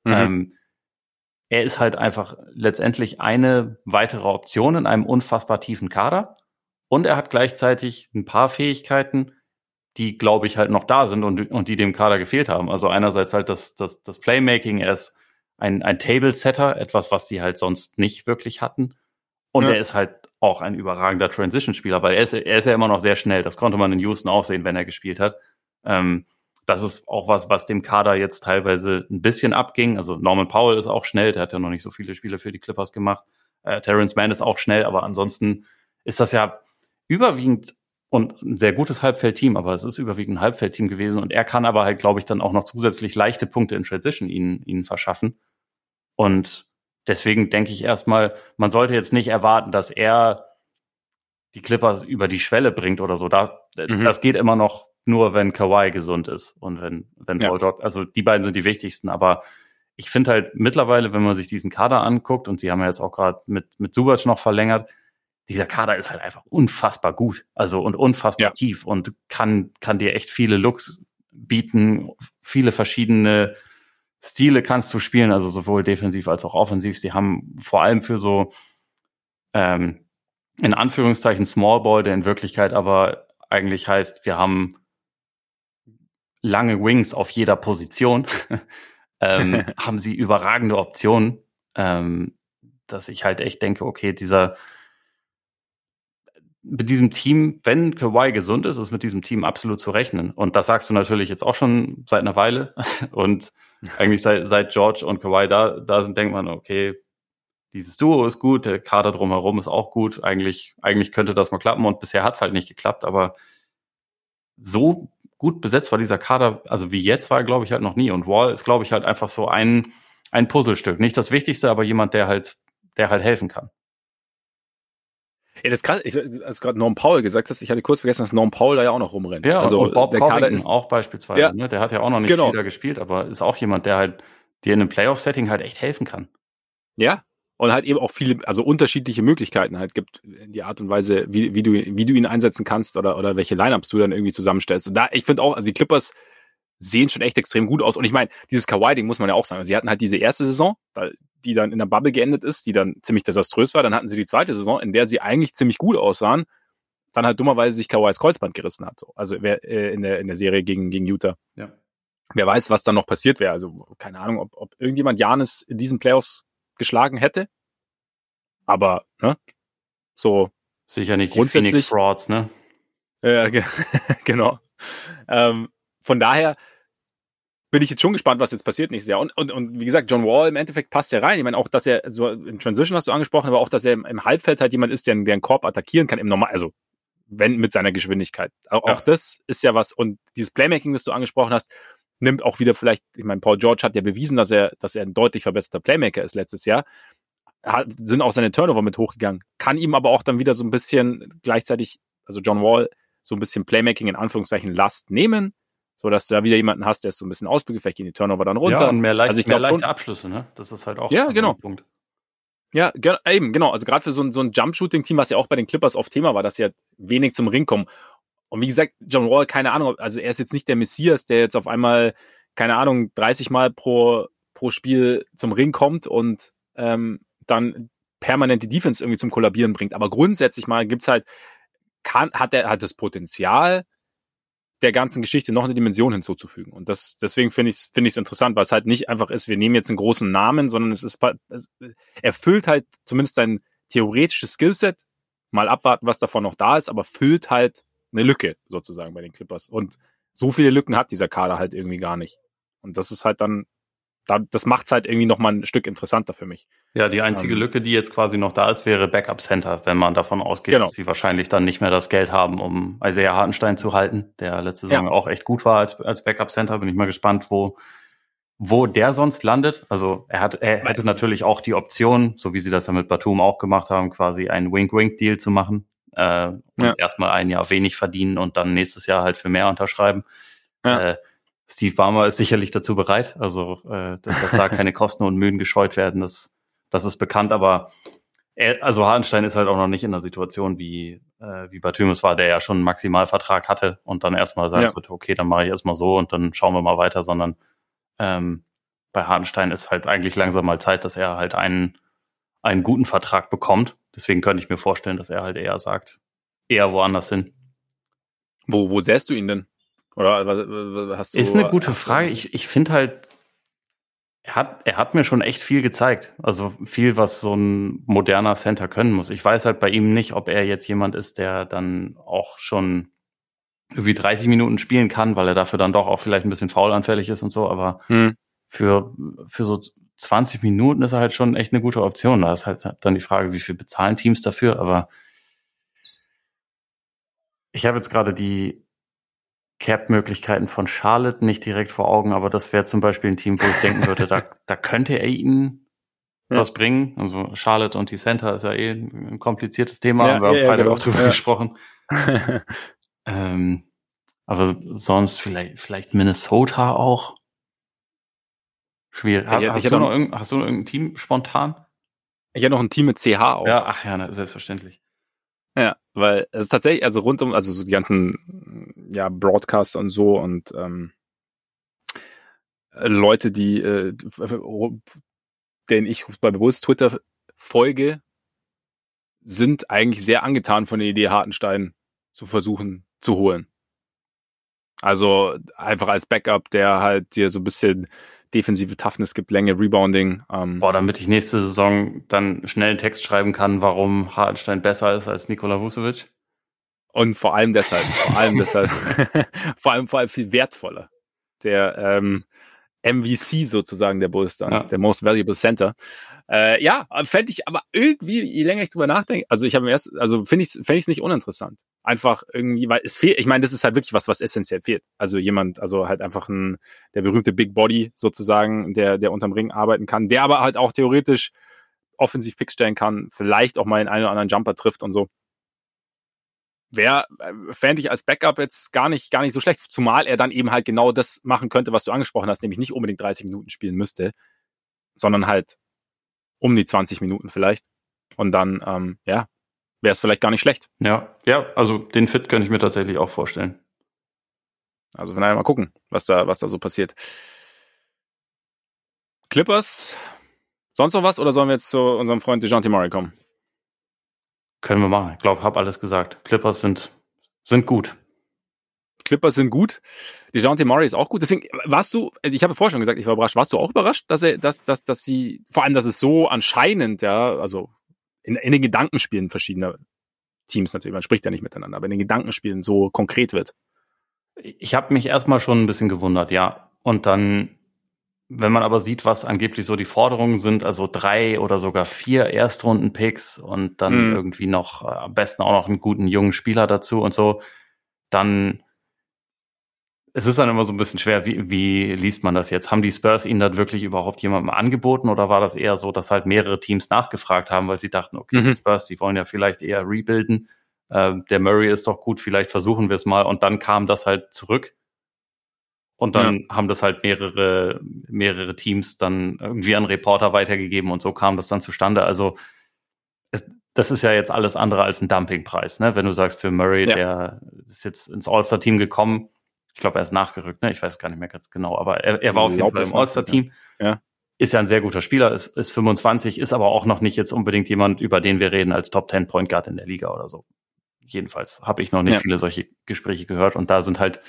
Mhm. Ähm, er ist halt einfach letztendlich eine weitere Option in einem unfassbar tiefen Kader und er hat gleichzeitig ein paar Fähigkeiten, die, glaube ich, halt noch da sind und, und die dem Kader gefehlt haben. Also einerseits halt das, das, das Playmaking, er ist ein, ein Table-Setter, etwas, was sie halt sonst nicht wirklich hatten. Und ja. er ist halt auch ein überragender Transition-Spieler, weil er ist, er ist ja immer noch sehr schnell. Das konnte man in Houston auch sehen, wenn er gespielt hat. Ähm, das ist auch was, was dem Kader jetzt teilweise ein bisschen abging. Also Norman Powell ist auch schnell, der hat ja noch nicht so viele Spiele für die Clippers gemacht. Äh, Terrence Mann ist auch schnell, aber ansonsten ist das ja überwiegend und ein sehr gutes Halbfeldteam, aber es ist überwiegend ein Halbfeldteam gewesen und er kann aber halt, glaube ich, dann auch noch zusätzlich leichte Punkte in Transition ihnen, ihnen verschaffen. Und Deswegen denke ich erstmal, man sollte jetzt nicht erwarten, dass er die Clippers über die Schwelle bringt oder so. Da, mhm. Das geht immer noch nur, wenn Kawhi gesund ist und wenn, wenn ja. Paul George, also die beiden sind die wichtigsten, aber ich finde halt mittlerweile, wenn man sich diesen Kader anguckt, und sie haben ja jetzt auch gerade mit, mit Subac noch verlängert, dieser Kader ist halt einfach unfassbar gut. Also und unfassbar ja. tief und kann, kann dir echt viele Looks bieten, viele verschiedene Stile kannst du spielen, also sowohl defensiv als auch offensiv. Sie haben vor allem für so ähm, in Anführungszeichen Small Ball, der in Wirklichkeit aber eigentlich heißt, wir haben lange Wings auf jeder Position, ähm, haben sie überragende Optionen, ähm, dass ich halt echt denke, okay, dieser mit diesem Team, wenn Kawhi gesund ist, ist mit diesem Team absolut zu rechnen. Und das sagst du natürlich jetzt auch schon seit einer Weile. Und eigentlich seit, seit George und Kawhi da, da sind, denkt man, okay, dieses Duo ist gut, der Kader drumherum ist auch gut. Eigentlich, eigentlich könnte das mal klappen und bisher hat es halt nicht geklappt, aber so gut besetzt war dieser Kader, also wie jetzt war, glaube ich, halt noch nie. Und Wall ist, glaube ich, halt einfach so ein, ein Puzzlestück. Nicht das Wichtigste, aber jemand, der halt, der halt helfen kann. Ja, das krass. Ich, als gerade Norm Paul gesagt hast, ich hatte kurz vergessen, dass Norm Paul da ja auch noch rumrennt. Ja, also und Bob der Covington Kader ist auch beispielsweise. Ja, ne? Der hat ja auch noch nicht genau. viel da gespielt, aber ist auch jemand, der halt dir in einem Playoff-Setting halt echt helfen kann. Ja, und halt eben auch viele, also unterschiedliche Möglichkeiten halt gibt in die Art und Weise, wie, wie du, wie du ihn einsetzen kannst oder, oder welche Lineups du dann irgendwie zusammenstellst. Und da, ich finde auch, also die Clippers sehen schon echt extrem gut aus. Und ich meine, dieses Kawhi-Ding muss man ja auch sagen. Sie hatten halt diese erste Saison, die dann in der Bubble geendet ist, die dann ziemlich desaströs war. Dann hatten sie die zweite Saison, in der sie eigentlich ziemlich gut aussahen. Dann halt dummerweise sich Kawhis Kreuzband gerissen hat. So. Also wer, äh, in, der, in der Serie gegen, gegen Utah. Ja. Wer weiß, was dann noch passiert wäre. Also keine Ahnung, ob, ob irgendjemand Janis in diesen Playoffs geschlagen hätte. Aber, ne? So. Sicher nicht die Phoenix Frauds, ne? Ja, genau. Ähm, von daher bin ich jetzt schon gespannt, was jetzt passiert nächstes Jahr. Und, und, und wie gesagt, John Wall im Endeffekt passt ja rein. Ich meine, auch, dass er so in Transition hast du angesprochen, aber auch, dass er im, im Halbfeld halt jemand ist, der, der einen Korb attackieren kann im Normal, also wenn mit seiner Geschwindigkeit. Auch, ja. auch das ist ja was. Und dieses Playmaking, das du angesprochen hast, nimmt auch wieder vielleicht, ich meine, Paul George hat ja bewiesen, dass er, dass er ein deutlich verbesserter Playmaker ist letztes Jahr. Hat, sind auch seine Turnover mit hochgegangen. Kann ihm aber auch dann wieder so ein bisschen gleichzeitig, also John Wall, so ein bisschen Playmaking in Anführungszeichen Last nehmen so dass du da wieder jemanden hast, der ist so ein bisschen ausbegriffen, vielleicht gehen die Turnover dann runter. Ja, und mehr, leicht, also ich mehr leichte schon, Abschlüsse, ne? Das ist halt auch ja, genau. Punkt. Ja, eben, genau. Also gerade für so ein, so ein Jump-Shooting-Team, was ja auch bei den Clippers oft Thema war, dass sie ja wenig zum Ring kommen. Und wie gesagt, John Wall, keine Ahnung, also er ist jetzt nicht der Messias, der jetzt auf einmal, keine Ahnung, 30 Mal pro, pro Spiel zum Ring kommt und ähm, dann permanent die Defense irgendwie zum Kollabieren bringt. Aber grundsätzlich mal gibt's halt, kann, hat er hat das Potenzial, der ganzen Geschichte noch eine Dimension hinzuzufügen. Und das, deswegen finde ich es finde ich interessant, weil es halt nicht einfach ist, wir nehmen jetzt einen großen Namen, sondern es ist, es erfüllt halt zumindest sein theoretisches Skillset. Mal abwarten, was davon noch da ist, aber füllt halt eine Lücke sozusagen bei den Clippers. Und so viele Lücken hat dieser Kader halt irgendwie gar nicht. Und das ist halt dann da, das macht es halt irgendwie noch mal ein Stück interessanter für mich. Ja, die einzige ähm, Lücke, die jetzt quasi noch da ist, wäre Backup Center, wenn man davon ausgeht, genau. dass sie wahrscheinlich dann nicht mehr das Geld haben, um Isaiah Hartenstein zu halten, der letzte Saison ja. auch echt gut war als, als Backup Center. Bin ich mal gespannt, wo, wo der sonst landet. Also er hat, er hätte natürlich auch die Option, so wie sie das ja mit Batum auch gemacht haben, quasi einen Wink-Wink-Deal zu machen. Äh, und ja. erstmal ein Jahr wenig verdienen und dann nächstes Jahr halt für mehr unterschreiben. Ja. Äh, Steve Barmer ist sicherlich dazu bereit. Also, äh, dass, dass da keine Kosten und Mühen gescheut werden, das, das ist bekannt. Aber er, also Hartenstein ist halt auch noch nicht in der Situation, wie, äh, wie Batymus war, der ja schon einen Maximalvertrag hatte und dann erstmal sagt, ja. okay, dann mache ich erstmal so und dann schauen wir mal weiter, sondern ähm, bei Hartenstein ist halt eigentlich langsam mal Zeit, dass er halt einen, einen guten Vertrag bekommt. Deswegen könnte ich mir vorstellen, dass er halt eher sagt, eher woanders hin. Wo, wo sähst du ihn denn? Oder hast du. Ist eine gute Frage. Ich, ich finde halt, er hat, er hat mir schon echt viel gezeigt. Also viel, was so ein moderner Center können muss. Ich weiß halt bei ihm nicht, ob er jetzt jemand ist, der dann auch schon irgendwie 30 Minuten spielen kann, weil er dafür dann doch auch vielleicht ein bisschen faulanfällig ist und so. Aber hm. für, für so 20 Minuten ist er halt schon echt eine gute Option. Da ist halt dann die Frage, wie viel bezahlen Teams dafür. Aber ich habe jetzt gerade die Cap-Möglichkeiten von Charlotte nicht direkt vor Augen, aber das wäre zum Beispiel ein Team, wo ich denken würde, da, da könnte er ihnen ja. was bringen. Also Charlotte und die Center ist ja eh ein kompliziertes Thema, ja, haben wir am ja, Freitag genau. auch drüber gesprochen. ähm, aber sonst vielleicht, vielleicht Minnesota auch. Schwierig. Ja, hast, du noch irgendein, hast du noch irgendein Team spontan? Ich hätte noch ein Team mit CH auch. Ja, ach ja, ne, selbstverständlich. Ja, weil es ist tatsächlich, also rund um, also so die ganzen ja, Broadcaster und so und ähm, Leute, die, äh, denen ich bei bewusst Twitter folge, sind eigentlich sehr angetan von der Idee, Hartenstein zu versuchen zu holen. Also einfach als Backup, der halt dir so ein bisschen defensive Toughness gibt, Länge, Rebounding. Ähm. Boah, damit ich nächste Saison dann schnell einen Text schreiben kann, warum Hartenstein besser ist als Nikola Vucevic. Und vor allem deshalb, vor allem deshalb, vor allem, vor allem viel wertvoller. Der ähm, MVC sozusagen der Bulls dann, ja. der Most Valuable Center. Äh, ja, fände ich aber irgendwie, je länger ich drüber nachdenke, also ich habe erst, also finde ich finde ich es nicht uninteressant. Einfach irgendwie, weil es fehlt, ich meine, das ist halt wirklich was, was essentiell fehlt. Also jemand, also halt einfach ein, der berühmte Big Body sozusagen, der, der unterm Ring arbeiten kann, der aber halt auch theoretisch offensiv Picks stellen kann, vielleicht auch mal in einen oder anderen Jumper trifft und so wäre, äh, fände ich als Backup jetzt gar nicht, gar nicht so schlecht. Zumal er dann eben halt genau das machen könnte, was du angesprochen hast, nämlich nicht unbedingt 30 Minuten spielen müsste, sondern halt um die 20 Minuten vielleicht. Und dann, ähm, ja, wäre es vielleicht gar nicht schlecht. Ja, ja, also den Fit könnte ich mir tatsächlich auch vorstellen. Also wenn wir mal gucken, was da, was da so passiert. Clippers, sonst noch was oder sollen wir jetzt zu unserem Freund DeJounte Murray kommen? Können wir machen. Ich glaube, habe alles gesagt. Clippers sind, sind gut. Clippers sind gut. DeJounte Murray ist auch gut. Deswegen warst du, also ich habe vorher schon gesagt, ich war überrascht. Warst du auch überrascht, dass er, dass, dass, dass sie, vor allem, dass es so anscheinend, ja, also in, in den Gedankenspielen verschiedener Teams natürlich, man spricht ja nicht miteinander, aber in den Gedankenspielen so konkret wird. Ich habe mich erstmal schon ein bisschen gewundert, ja. Und dann wenn man aber sieht, was angeblich so die Forderungen sind, also drei oder sogar vier Erstrunden-Picks und dann mhm. irgendwie noch äh, am besten auch noch einen guten jungen Spieler dazu und so, dann es ist dann immer so ein bisschen schwer, wie, wie liest man das jetzt? Haben die Spurs ihnen das wirklich überhaupt jemandem angeboten oder war das eher so, dass halt mehrere Teams nachgefragt haben, weil sie dachten, okay, mhm. die Spurs, die wollen ja vielleicht eher rebuilden. Äh, der Murray ist doch gut, vielleicht versuchen wir es mal und dann kam das halt zurück. Und dann ja. haben das halt mehrere, mehrere Teams dann irgendwie an Reporter weitergegeben und so kam das dann zustande. Also es, das ist ja jetzt alles andere als ein Dumpingpreis, ne? Wenn du sagst, für Murray, ja. der ist jetzt ins All-Star-Team gekommen, ich glaube, er ist nachgerückt, ne? Ich weiß gar nicht mehr ganz genau, aber er, er war auf jeden Fall im All-Star-Team. Ja. Ist ja ein sehr guter Spieler, ist, ist 25, ist aber auch noch nicht jetzt unbedingt jemand, über den wir reden als Top 10 Point Guard in der Liga oder so. Jedenfalls habe ich noch nicht viele solche Gespräche gehört und da sind halt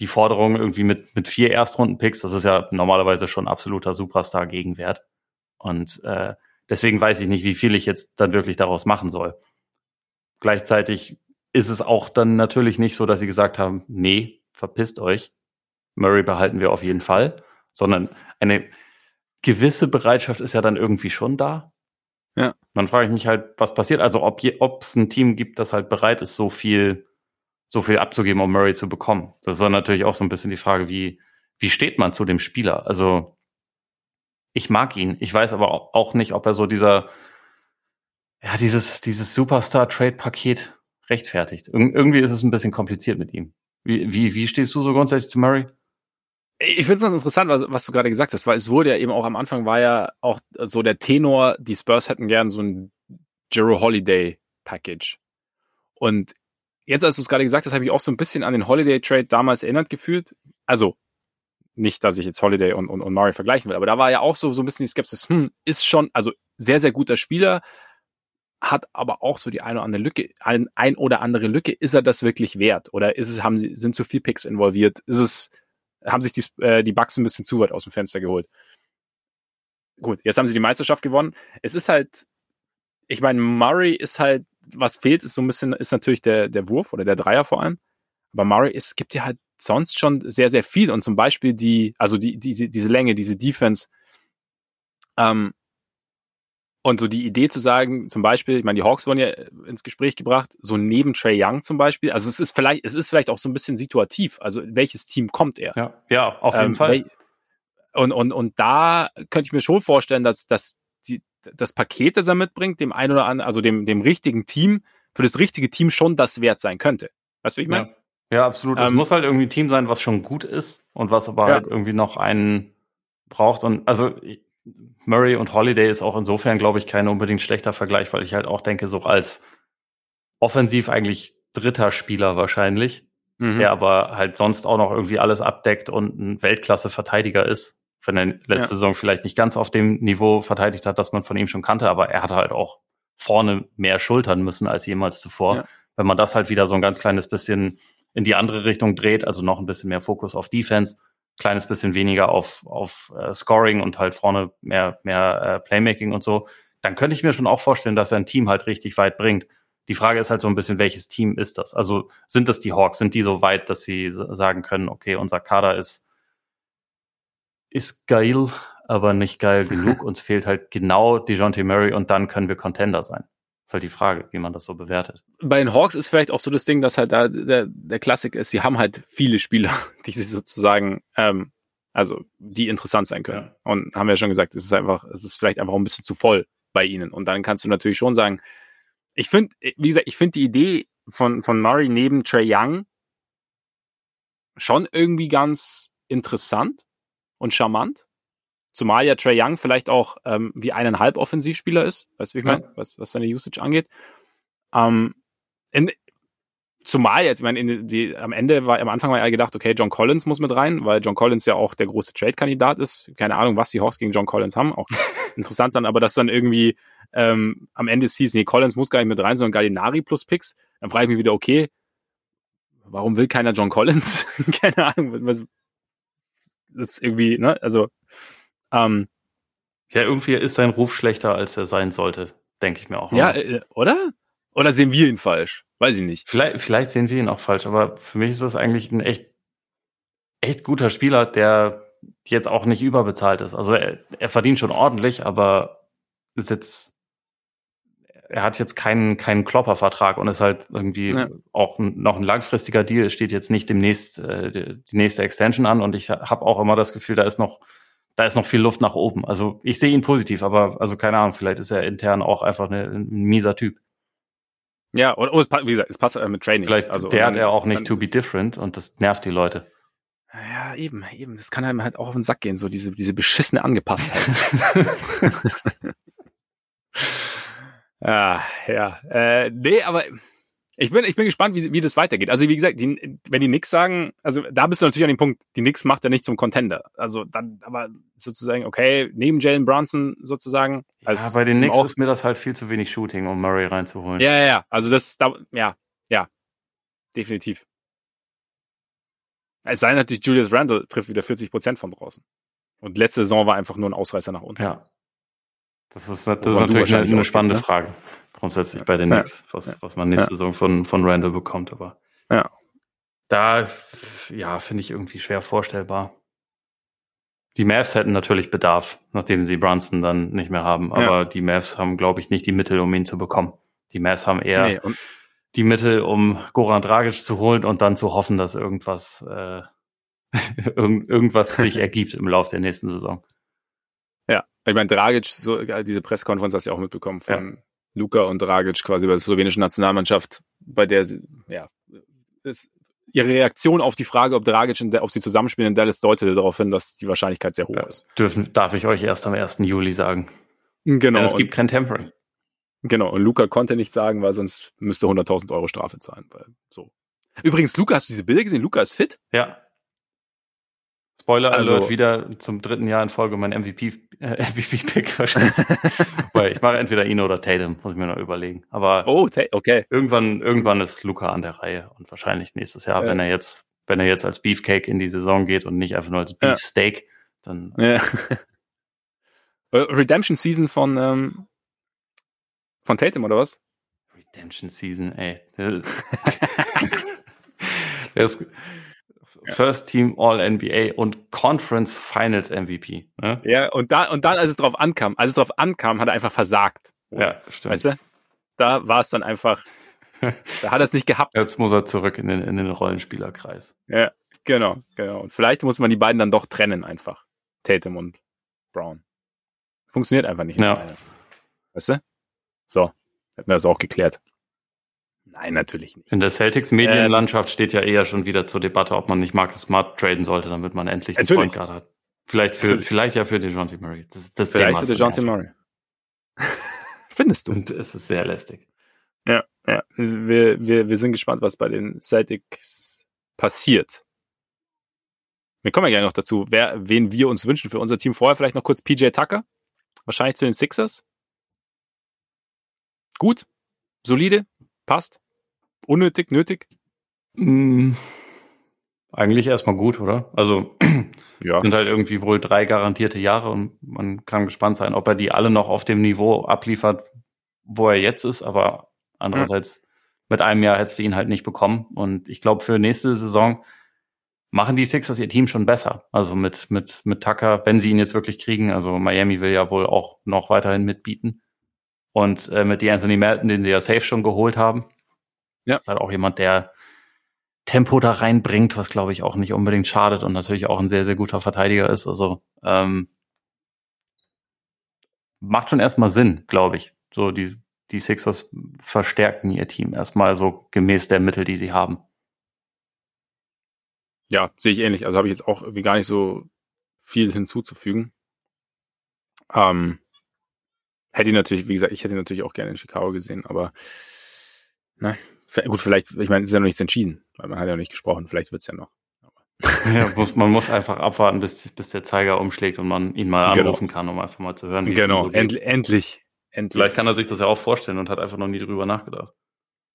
die Forderung irgendwie mit, mit vier Erstrunden-Picks, das ist ja normalerweise schon absoluter Superstar-Gegenwert. Und äh, deswegen weiß ich nicht, wie viel ich jetzt dann wirklich daraus machen soll. Gleichzeitig ist es auch dann natürlich nicht so, dass sie gesagt haben, nee, verpisst euch. Murray behalten wir auf jeden Fall, sondern eine gewisse Bereitschaft ist ja dann irgendwie schon da. Ja. Dann frage ich mich halt, was passiert. Also ob es ein Team gibt, das halt bereit ist, so viel so viel abzugeben, um Murray zu bekommen. Das ist dann natürlich auch so ein bisschen die Frage, wie, wie steht man zu dem Spieler? Also, ich mag ihn. Ich weiß aber auch nicht, ob er so dieser, ja, dieses, dieses Superstar-Trade-Paket rechtfertigt. Ir irgendwie ist es ein bisschen kompliziert mit ihm. Wie, wie, wie stehst du so grundsätzlich zu Murray? Ich finde es ganz interessant, was, was, du gerade gesagt hast, weil es wurde ja eben auch am Anfang war ja auch so der Tenor, die Spurs hätten gern so ein Jero Holiday Package. Und jetzt, als du es gerade gesagt hast, habe ich auch so ein bisschen an den Holiday Trade damals erinnert gefühlt. Also nicht, dass ich jetzt Holiday und, und, und Murray vergleichen will, aber da war ja auch so, so ein bisschen die Skepsis, hm, ist schon, also sehr, sehr guter Spieler, hat aber auch so die eine oder andere Lücke, ein, ein oder andere Lücke, ist er das wirklich wert? Oder ist es, haben sie, sind zu viel Picks involviert? Ist es, haben sich die, äh, die Bugs ein bisschen zu weit aus dem Fenster geholt? Gut, jetzt haben sie die Meisterschaft gewonnen. Es ist halt, ich meine, Murray ist halt was fehlt, ist so ein bisschen, ist natürlich der, der Wurf oder der Dreier vor allem. Aber Murray, es gibt ja halt sonst schon sehr, sehr viel. Und zum Beispiel die, also die, diese, diese Länge, diese Defense, ähm, und so die Idee zu sagen, zum Beispiel, ich meine, die Hawks wurden ja ins Gespräch gebracht, so neben Trey Young zum Beispiel. Also es ist vielleicht, es ist vielleicht auch so ein bisschen situativ. Also welches Team kommt er? Ja, ja auf jeden ähm, Fall. Und, und, und da könnte ich mir schon vorstellen, dass, dass das Paket, das er mitbringt, dem ein oder anderen, also dem, dem richtigen Team, für das richtige Team schon das wert sein könnte. Weißt du, wie ich meine? Ja. ja, absolut. Ähm, es muss halt irgendwie ein Team sein, was schon gut ist und was aber ja. halt irgendwie noch einen braucht. Und also Murray und Holiday ist auch insofern, glaube ich, kein unbedingt schlechter Vergleich, weil ich halt auch denke, so als offensiv eigentlich dritter Spieler wahrscheinlich, mhm. der aber halt sonst auch noch irgendwie alles abdeckt und ein Weltklasse-Verteidiger ist wenn er letzte ja. Saison vielleicht nicht ganz auf dem Niveau verteidigt hat, das man von ihm schon kannte, aber er hat halt auch vorne mehr schultern müssen als jemals zuvor. Ja. Wenn man das halt wieder so ein ganz kleines bisschen in die andere Richtung dreht, also noch ein bisschen mehr Fokus auf Defense, kleines bisschen weniger auf, auf äh, Scoring und halt vorne mehr, mehr äh, Playmaking und so, dann könnte ich mir schon auch vorstellen, dass er ein Team halt richtig weit bringt. Die Frage ist halt so ein bisschen, welches Team ist das? Also sind das die Hawks? Sind die so weit, dass sie sagen können, okay, unser Kader ist ist geil, aber nicht geil genug. Uns fehlt halt genau DeJounte Murray und dann können wir Contender sein. ist halt die Frage, wie man das so bewertet. Bei den Hawks ist vielleicht auch so das Ding, dass halt da der, der Klassik ist, sie haben halt viele Spieler, die sich sozusagen, ähm, also die interessant sein können. Ja. Und haben wir ja schon gesagt, es ist einfach, es ist vielleicht einfach ein bisschen zu voll bei ihnen. Und dann kannst du natürlich schon sagen, ich finde, wie gesagt, ich finde die Idee von, von Murray neben Trey Young schon irgendwie ganz interessant und charmant. Zumal ja Trey Young vielleicht auch ähm, wie eineinhalb Offensivspieler ist, weißt du, wie ich meine, was, was seine Usage angeht. Ähm, in, zumal jetzt, ich meine, in die, am Ende war, am Anfang war ja gedacht, okay, John Collins muss mit rein, weil John Collins ja auch der große Trade-Kandidat ist. Keine Ahnung, was die Hawks gegen John Collins haben. Auch interessant dann, aber dass dann irgendwie ähm, am Ende hieß, nee, Collins muss gar nicht mit rein, sondern Gallinari plus Picks. Dann frage ich mich wieder, okay, warum will keiner John Collins? Keine Ahnung, was, ist irgendwie, ne, also, ähm, ja, irgendwie ist sein Ruf schlechter, als er sein sollte, denke ich mir auch. Ja, äh, oder? Oder sehen wir ihn falsch? Weiß ich nicht. Vielleicht, vielleicht sehen wir ihn auch falsch, aber für mich ist das eigentlich ein echt, echt guter Spieler, der jetzt auch nicht überbezahlt ist. Also er, er verdient schon ordentlich, aber ist jetzt er hat jetzt keinen, keinen Kloppervertrag und ist halt irgendwie ja. auch noch ein langfristiger Deal. Es steht jetzt nicht demnächst äh, die nächste Extension an und ich habe auch immer das Gefühl, da ist noch, da ist noch viel Luft nach oben. Also ich sehe ihn positiv, aber also keine Ahnung, vielleicht ist er intern auch einfach eine, ein mieser Typ. Ja, und oh, wie gesagt, es passt halt mit Training. Vielleicht also, der hat er auch nicht to be different und das nervt die Leute. Ja, ja, eben, eben. Das kann einem halt auch auf den Sack gehen, so diese, diese beschissene Angepasstheit. ah, ja. Äh, nee, aber ich bin, ich bin gespannt, wie, wie das weitergeht. Also, wie gesagt, die, wenn die Knicks sagen, also da bist du natürlich an dem Punkt, die Knicks macht ja nicht zum Contender. Also dann, aber sozusagen, okay, neben Jalen Brunson sozusagen. Ja, bei den Knicks ist mir das halt viel zu wenig Shooting, um Murray reinzuholen. Ja, ja, ja. Also das, da, ja, ja. Definitiv. Es sei natürlich, Julius Randle trifft wieder 40 Prozent von draußen. Und letzte Saison war einfach nur ein Ausreißer nach unten. Ja. Das ist, das ist natürlich eine, eine spannende ne? Frage. Grundsätzlich ja. bei den Knicks, was, ja. was man nächste ja. Saison von, von Randall bekommt. Aber ja. da, ja, finde ich irgendwie schwer vorstellbar. Die Mavs hätten natürlich Bedarf, nachdem sie Brunson dann nicht mehr haben. Aber die Mavs haben, glaube ich, nicht die Mittel, um ihn zu bekommen. Die Mavs haben eher nee, die Mittel, um Goran Dragic zu holen und dann zu hoffen, dass irgendwas, äh, irgend, irgendwas sich ergibt im Laufe der nächsten Saison. Ich meine, Dragic, so, äh, diese Pressekonferenz hast du ja auch mitbekommen von ja. Luka und Dragic quasi bei der slowenischen Nationalmannschaft, bei der sie, ja, ist, ihre Reaktion auf die Frage, ob Dragic und ob sie zusammenspielen in Dallas deutete darauf hin, dass die Wahrscheinlichkeit sehr hoch ja, ist. Dürfen, darf ich euch erst am 1. Juli sagen. Genau. Denn es gibt kein Tempering. Genau, und Luca konnte nicht sagen, weil sonst müsste 100.000 Euro Strafe zahlen. Weil so. Übrigens, Luca, hast du diese Bilder gesehen? Luca ist fit? Ja. Spoiler also, Alert, wieder zum dritten Jahr in Folge mein MVP, äh, MVP-Pick wahrscheinlich. Weil ich mache entweder ihn oder Tatum, muss ich mir noch überlegen. Aber oh, okay. Irgendwann, irgendwann ist Luca an der Reihe und wahrscheinlich nächstes Jahr, ja. wenn er jetzt, wenn er jetzt als Beefcake in die Saison geht und nicht einfach nur als Beefsteak, dann. Ja. Redemption Season von ähm, von Tatum oder was? Redemption Season, ey. Der ist First Team All NBA und Conference Finals MVP. Ne? Ja, und da und dann, als es drauf ankam, als es drauf ankam, hat er einfach versagt. Ja, stimmt. Weißt du? Da war es dann einfach, da hat er es nicht gehabt. Jetzt muss er zurück in den, in den Rollenspielerkreis. Ja, genau, genau. Und vielleicht muss man die beiden dann doch trennen einfach. Tatum und Brown. Funktioniert einfach nicht. Ja. Weißt du? So, hätten wir das auch geklärt. Nein, natürlich nicht. In der Celtics Medienlandschaft ähm, steht ja eher schon wieder zur Debatte, ob man nicht Marcus Smart traden sollte, damit man endlich einen Point Guard hat. Vielleicht für, vielleicht ja für DeJounte Murray. Das, das vielleicht Thema für DeJounte Murray. Findest du? Und es ist sehr lästig. Ja, ja. Wir, wir, wir sind gespannt, was bei den Celtics passiert. Wir kommen ja gerne noch dazu, wer, wen wir uns wünschen für unser Team. Vorher vielleicht noch kurz PJ Tucker. Wahrscheinlich zu den Sixers gut, solide, passt, unnötig, nötig? Mhm. Eigentlich erstmal gut, oder? Also ja. sind halt irgendwie wohl drei garantierte Jahre und man kann gespannt sein, ob er die alle noch auf dem Niveau abliefert, wo er jetzt ist, aber andererseits mhm. mit einem Jahr hättest du ihn halt nicht bekommen und ich glaube für nächste Saison machen die Sixers ihr Team schon besser. Also mit, mit, mit Tucker, wenn sie ihn jetzt wirklich kriegen. Also Miami will ja wohl auch noch weiterhin mitbieten. Und äh, mit die Anthony Melton, den sie ja safe schon geholt haben. Ja. Ist halt auch jemand, der Tempo da reinbringt, was glaube ich auch nicht unbedingt schadet und natürlich auch ein sehr, sehr guter Verteidiger ist. Also ähm, macht schon erstmal Sinn, glaube ich. So die, die Sixers verstärken ihr Team erstmal so gemäß der Mittel, die sie haben. Ja, sehe ich ähnlich. Also habe ich jetzt auch irgendwie gar nicht so viel hinzuzufügen. Ähm, Hätte ich natürlich, wie gesagt, ich hätte natürlich auch gerne in Chicago gesehen, aber na, gut, vielleicht, ich meine, es ist ja noch nichts entschieden, weil man hat ja noch nicht gesprochen, vielleicht wird es ja noch. ja, muss, man muss einfach abwarten, bis, bis der Zeiger umschlägt und man ihn mal genau. anrufen genau. kann, um einfach mal zu hören, genau. so End, endlich, endlich. Vielleicht kann er sich das ja auch vorstellen und hat einfach noch nie drüber nachgedacht.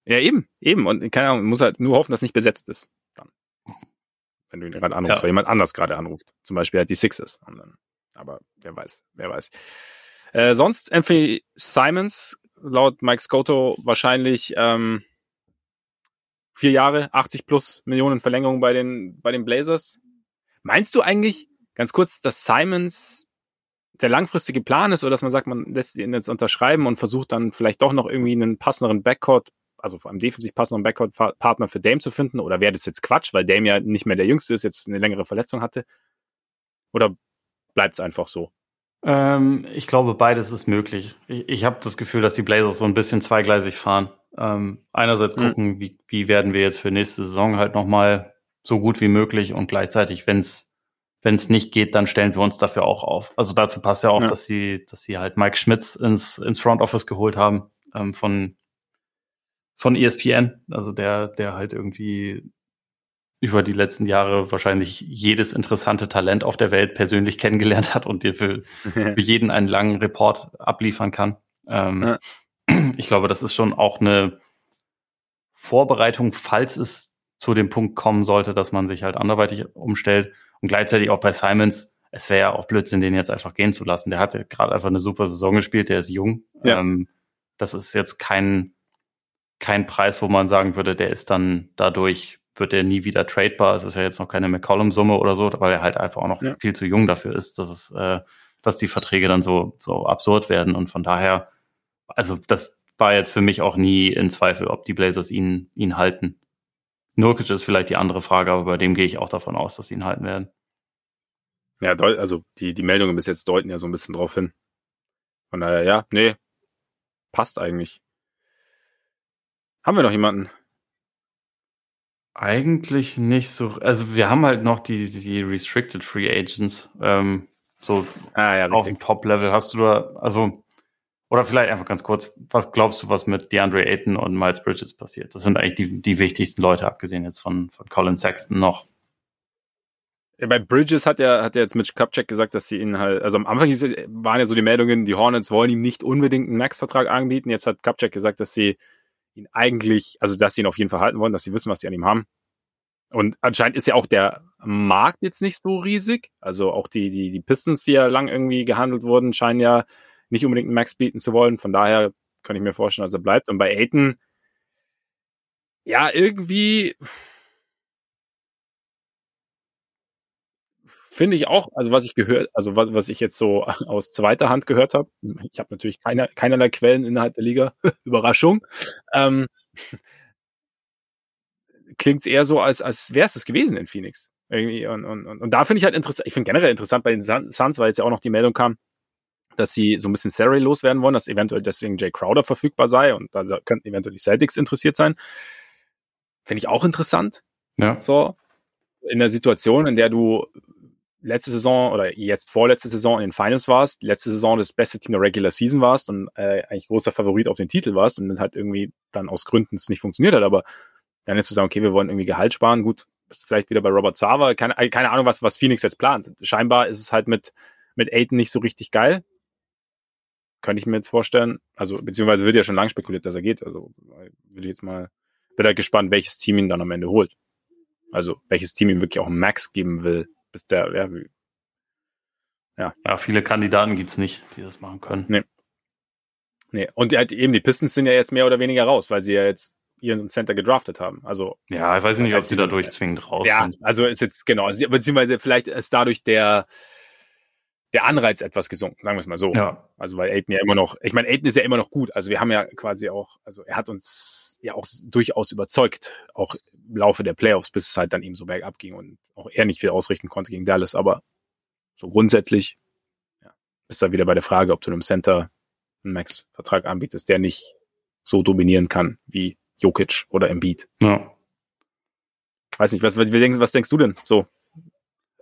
Ja, eben, eben. Und keine Ahnung, muss halt nur hoffen, dass nicht besetzt ist. Dann. Wenn du ihn gerade anrufst, ja. weil jemand anders gerade anruft. Zum Beispiel halt die Sixes. Aber wer weiß, wer weiß. Äh, sonst Anthony Simons, laut Mike Scotto wahrscheinlich ähm, vier Jahre, 80 plus Millionen Verlängerung bei den, bei den Blazers. Meinst du eigentlich, ganz kurz, dass Simons der langfristige Plan ist oder dass man sagt, man lässt ihn jetzt unterschreiben und versucht dann vielleicht doch noch irgendwie einen passenderen Backcourt, also vor allem defensiv passenderen Backcourt-Partner für Dame zu finden? Oder wäre das jetzt Quatsch, weil Dame ja nicht mehr der Jüngste ist, jetzt eine längere Verletzung hatte? Oder bleibt es einfach so? Ähm, ich glaube, beides ist möglich. Ich, ich habe das Gefühl, dass die Blazers so ein bisschen zweigleisig fahren. Ähm, einerseits mhm. gucken, wie, wie werden wir jetzt für nächste Saison halt nochmal so gut wie möglich und gleichzeitig, wenn es wenn es nicht geht, dann stellen wir uns dafür auch auf. Also dazu passt ja auch, ja. dass sie, dass sie halt Mike Schmitz ins, ins Front Office geholt haben ähm, von, von ESPN. Also der, der halt irgendwie über die letzten Jahre wahrscheinlich jedes interessante Talent auf der Welt persönlich kennengelernt hat und dir für, für jeden einen langen Report abliefern kann. Ähm, ja. Ich glaube, das ist schon auch eine Vorbereitung, falls es zu dem Punkt kommen sollte, dass man sich halt anderweitig umstellt. Und gleichzeitig auch bei Simons, es wäre ja auch Blödsinn, den jetzt einfach gehen zu lassen. Der hat gerade einfach eine super Saison gespielt, der ist jung. Ja. Ähm, das ist jetzt kein, kein Preis, wo man sagen würde, der ist dann dadurch, wird er nie wieder tradebar. Es ist ja jetzt noch keine McCollum-Summe oder so, weil er halt einfach auch noch ja. viel zu jung dafür ist, dass es, äh, dass die Verträge dann so, so absurd werden. Und von daher, also das war jetzt für mich auch nie in Zweifel, ob die Blazers ihn, ihn halten. Nurkic ist vielleicht die andere Frage, aber bei dem gehe ich auch davon aus, dass sie ihn halten werden. Ja, also die, die Meldungen bis jetzt deuten ja so ein bisschen drauf hin. Von daher, ja, nee, passt eigentlich. Haben wir noch jemanden? Eigentlich nicht so. Also wir haben halt noch die, die Restricted Free Agents. Ähm, so ah, ja, auf dem Top-Level hast du da, also oder vielleicht einfach ganz kurz, was glaubst du, was mit DeAndre Ayton und Miles Bridges passiert? Das sind eigentlich die, die wichtigsten Leute, abgesehen jetzt von, von Colin Sexton noch. Ja, bei Bridges hat er hat er jetzt Mitch Kupchak gesagt, dass sie ihn halt, also am Anfang waren ja so die Meldungen, die Hornets wollen ihm nicht unbedingt einen Max-Vertrag anbieten. Jetzt hat Kupchak gesagt, dass sie ihn eigentlich, also dass sie ihn auf jeden Fall halten wollen, dass sie wissen, was sie an ihm haben. Und anscheinend ist ja auch der Markt jetzt nicht so riesig. Also auch die, die, die Pistons, die ja lang irgendwie gehandelt wurden, scheinen ja nicht unbedingt einen Max bieten zu wollen. Von daher kann ich mir vorstellen, dass er bleibt. Und bei Aiton, ja, irgendwie finde ich auch, also was ich gehört, also was, was ich jetzt so aus zweiter Hand gehört habe, ich habe natürlich keine, keinerlei Quellen innerhalb der Liga, Überraschung, ähm, klingt es eher so, als, als wäre es es gewesen in Phoenix. Irgendwie und, und, und, und da finde ich halt interessant, ich finde generell interessant bei den Suns, weil jetzt ja auch noch die Meldung kam, dass sie so ein bisschen Salary loswerden wollen, dass eventuell deswegen Jay Crowder verfügbar sei und da könnten eventuell die Celtics interessiert sein. Finde ich auch interessant. Ja. So. In der Situation, in der du letzte Saison oder jetzt vorletzte Saison in den Finals warst, letzte Saison das beste Team der Regular Season warst und äh, eigentlich großer Favorit auf den Titel warst und dann halt irgendwie dann aus Gründen es nicht funktioniert hat, aber dann ist zu sagen, okay, wir wollen irgendwie Gehalt sparen, gut, bist vielleicht wieder bei Robert Sava, keine, keine Ahnung, was, was Phoenix jetzt plant. Scheinbar ist es halt mit, mit Aiden nicht so richtig geil könnte ich mir jetzt vorstellen. Also, beziehungsweise wird ja schon lange spekuliert, dass er geht. Also, will ich jetzt mal, bin da gespannt, welches Team ihn dann am Ende holt. Also, welches Team ihm wirklich auch Max geben will, bis der, ja, ja. ja viele Kandidaten gibt's nicht, die das machen können. Nee. Nee. Und halt eben, die Pistons sind ja jetzt mehr oder weniger raus, weil sie ja jetzt ihren Center gedraftet haben. Also ja, ich weiß nicht, ob sie da durchzwingend raus ja, sind. Ja, also ist jetzt genau, beziehungsweise vielleicht ist dadurch der der Anreiz etwas gesunken, sagen wir es mal so. Ja. Also weil Aiden ja immer noch, ich meine, Aiden ist ja immer noch gut. Also wir haben ja quasi auch, also er hat uns ja auch durchaus überzeugt, auch Laufe der Playoffs, bis es halt dann eben so bergab ging und auch er nicht viel ausrichten konnte gegen Dallas. Aber so grundsätzlich ja, ist da wieder bei der Frage, ob du einem Center einen Max-Vertrag anbietest, der nicht so dominieren kann wie Jokic oder Embiid. Ja. Weiß nicht, was, was, was denkst du denn so?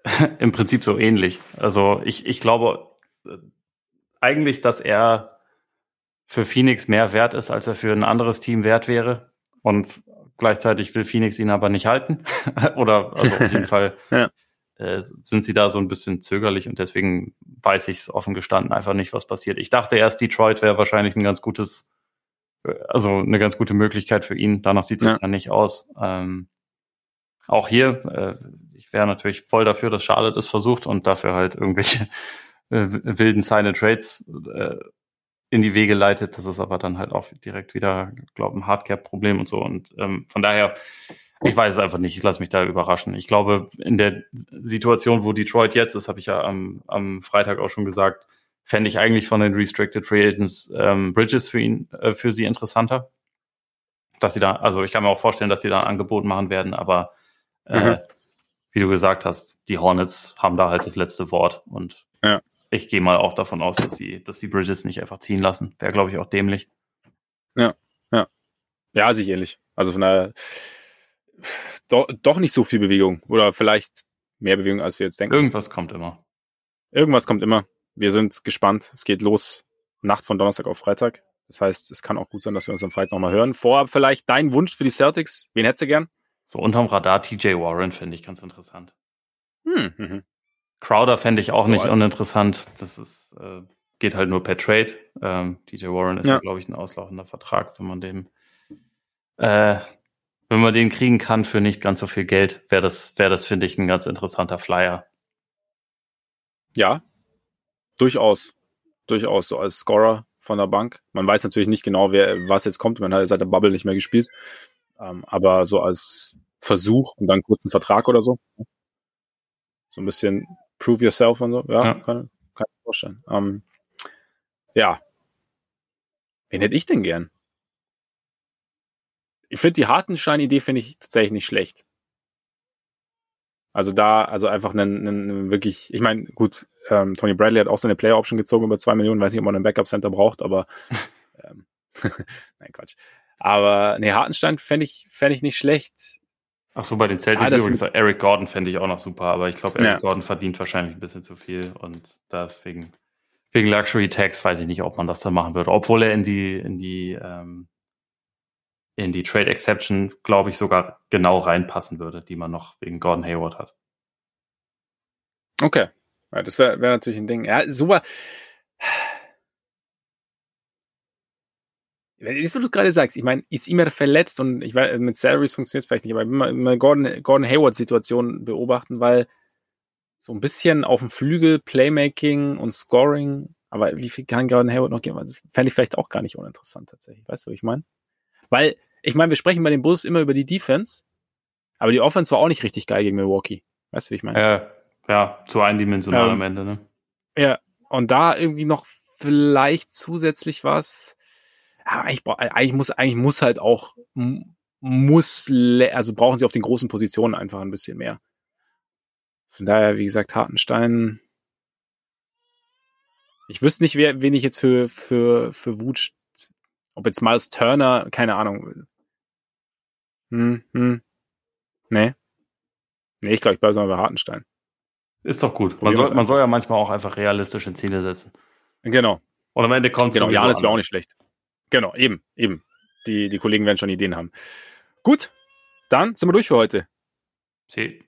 Im Prinzip so ähnlich. Also ich, ich glaube äh, eigentlich, dass er für Phoenix mehr wert ist, als er für ein anderes Team wert wäre. Und gleichzeitig will Phoenix ihn aber nicht halten. Oder also auf jeden Fall ja. äh, sind sie da so ein bisschen zögerlich und deswegen weiß ich es offen gestanden einfach nicht, was passiert. Ich dachte erst, Detroit wäre wahrscheinlich ein ganz gutes, äh, also eine ganz gute Möglichkeit für ihn. Danach sieht es ja. ja nicht aus. Ähm, auch hier, äh, ich wäre natürlich voll dafür, dass Charlotte es versucht und dafür halt irgendwelche äh, wilden Sign Trades äh, in die Wege leitet. Das ist aber dann halt auch direkt wieder, glaube ein Hardcap-Problem und so. Und ähm, von daher, ich weiß es einfach nicht. Ich lasse mich da überraschen. Ich glaube, in der Situation, wo Detroit jetzt ist, habe ich ja am, am Freitag auch schon gesagt, fände ich eigentlich von den Restricted Free Agents ähm, Bridges für ihn, äh, für sie interessanter. Dass sie da, also ich kann mir auch vorstellen, dass die da ein Angebot machen werden, aber äh, mhm. wie du gesagt hast, die Hornets haben da halt das letzte Wort und ja. Ich gehe mal auch davon aus, dass sie, dass die Bridges nicht einfach ziehen lassen. Wäre, glaube ich, auch dämlich. Ja, ja. Ja, sich ähnlich. Also von daher doch, doch nicht so viel Bewegung. Oder vielleicht mehr Bewegung, als wir jetzt denken. Irgendwas kommt immer. Irgendwas kommt immer. Wir sind gespannt. Es geht los. Nacht von Donnerstag auf Freitag. Das heißt, es kann auch gut sein, dass wir uns am Freitag nochmal hören. Vorab vielleicht dein Wunsch für die Celtics. Wen hättest du gern? So unterm Radar TJ Warren finde ich ganz interessant. Hm, mhm. Crowder fände ich auch So, nicht also- uninteressant. Das ist, äh, geht halt nur per Trade. Ähm, DJ Warren ist ja, Ja. glaube ich, ein auslaufender Vertrag, wenn man dem, äh, wenn man den kriegen kann für nicht ganz so viel Geld, wäre das, wäre das, finde ich, ein ganz interessanter Flyer. Ja, durchaus. Durchaus, so als Scorer von der Bank. Man weiß natürlich nicht genau, wer, was jetzt kommt. Man hat seit der Bubble nicht mehr gespielt. Ähm, aber so als Versuch und dann kurz einen Vertrag oder so. So ein bisschen prove yourself und so. Ja, Ja. Kann, kann ich mir vorstellen. Ähm, ja. Wen hätte ich denn gern? Ich finde die Hartenstein-Idee finde ich tatsächlich nicht schlecht. Also da, also einfach einen, einen wirklich, ich meine, gut, ähm, Tony Bradley hat auch seine Player Option gezogen über zwei Millionen, weiß nicht, ob man einen Backup Center braucht, aber ähm, nein, Quatsch. Aber nee, Hartenstein fände ich, fände ich nicht schlecht. Ach so, bei den Celtics Ja, das übrigens, Eric Gordon fände ich auch noch super, aber ich glaube, Eric Ja. Gordon verdient wahrscheinlich ein bisschen zu viel und deswegen, wegen Luxury Tax weiß ich nicht, ob man das da machen würde, obwohl er in die, in die, ähm, in die Trade Exception, glaube ich, sogar genau reinpassen würde, die man noch wegen Gordon Hayward hat. Okay. Ja, das wäre wär natürlich ein Ding. Ja, super. Das, was du gerade sagst, ich meine, ist immer verletzt und ich weiß, mit Salaries funktioniert es vielleicht nicht, aber mal Gordon, Gordon Hayward-Situation beobachten, weil so ein bisschen auf dem Flügel Playmaking und Scoring, aber wie viel kann Gordon Hayward noch geben? Das fände ich vielleicht auch gar nicht uninteressant tatsächlich. Weißt du, was ich meine? Weil, ich meine, wir sprechen bei den Bulls immer über die Defense, aber die Offense war auch nicht richtig geil gegen Milwaukee. Weißt du, wie ich meine? Ja, ja, zu eindimensional Ähm, am Ende, ne? Ja, und da irgendwie noch vielleicht zusätzlich was. Aber eigentlich, bra- eigentlich muss, eigentlich muss halt auch, muss, also brauchen sie auf den großen Positionen einfach ein bisschen mehr. Von daher, wie gesagt, Hartenstein. Ich wüsste nicht, wer, wen ich jetzt für, für, für Wut, ob jetzt Miles Turner, keine Ahnung. Hm, hm. Nee. Nee, ich glaube, ich bleibe so bei Hartenstein. Ist doch gut. Man soll, man soll ja manchmal auch einfach realistische Ziele setzen. Genau. Und am Ende kommt Genau, sowieso Janis wäre auch nicht schlecht. Genau, eben, eben. Die, die Kollegen werden schon Ideen haben. Gut, dann sind wir durch für heute Sie-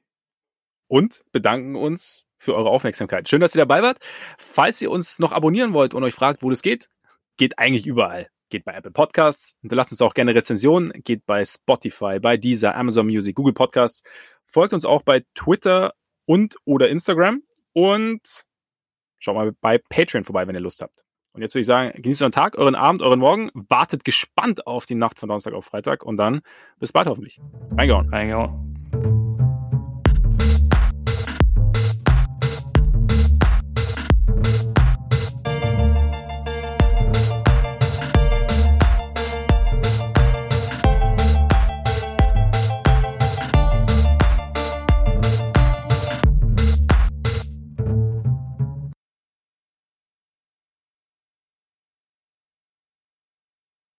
und bedanken uns für eure Aufmerksamkeit. Schön, dass ihr dabei wart. Falls ihr uns noch abonnieren wollt und euch fragt, wo das geht, geht eigentlich überall. Geht bei Apple Podcasts, hinterlasst uns auch gerne Rezensionen, geht bei Spotify, bei Deezer, Amazon Music, Google Podcasts. Folgt uns auch bei Twitter und oder Instagram und schaut mal bei Patreon vorbei, wenn ihr Lust habt. Und jetzt würde ich sagen, genießt euren Tag, euren Abend, euren Morgen, wartet gespannt auf die Nacht von Donnerstag auf Freitag und dann bis bald hoffentlich. Reingehauen. Reingehauen.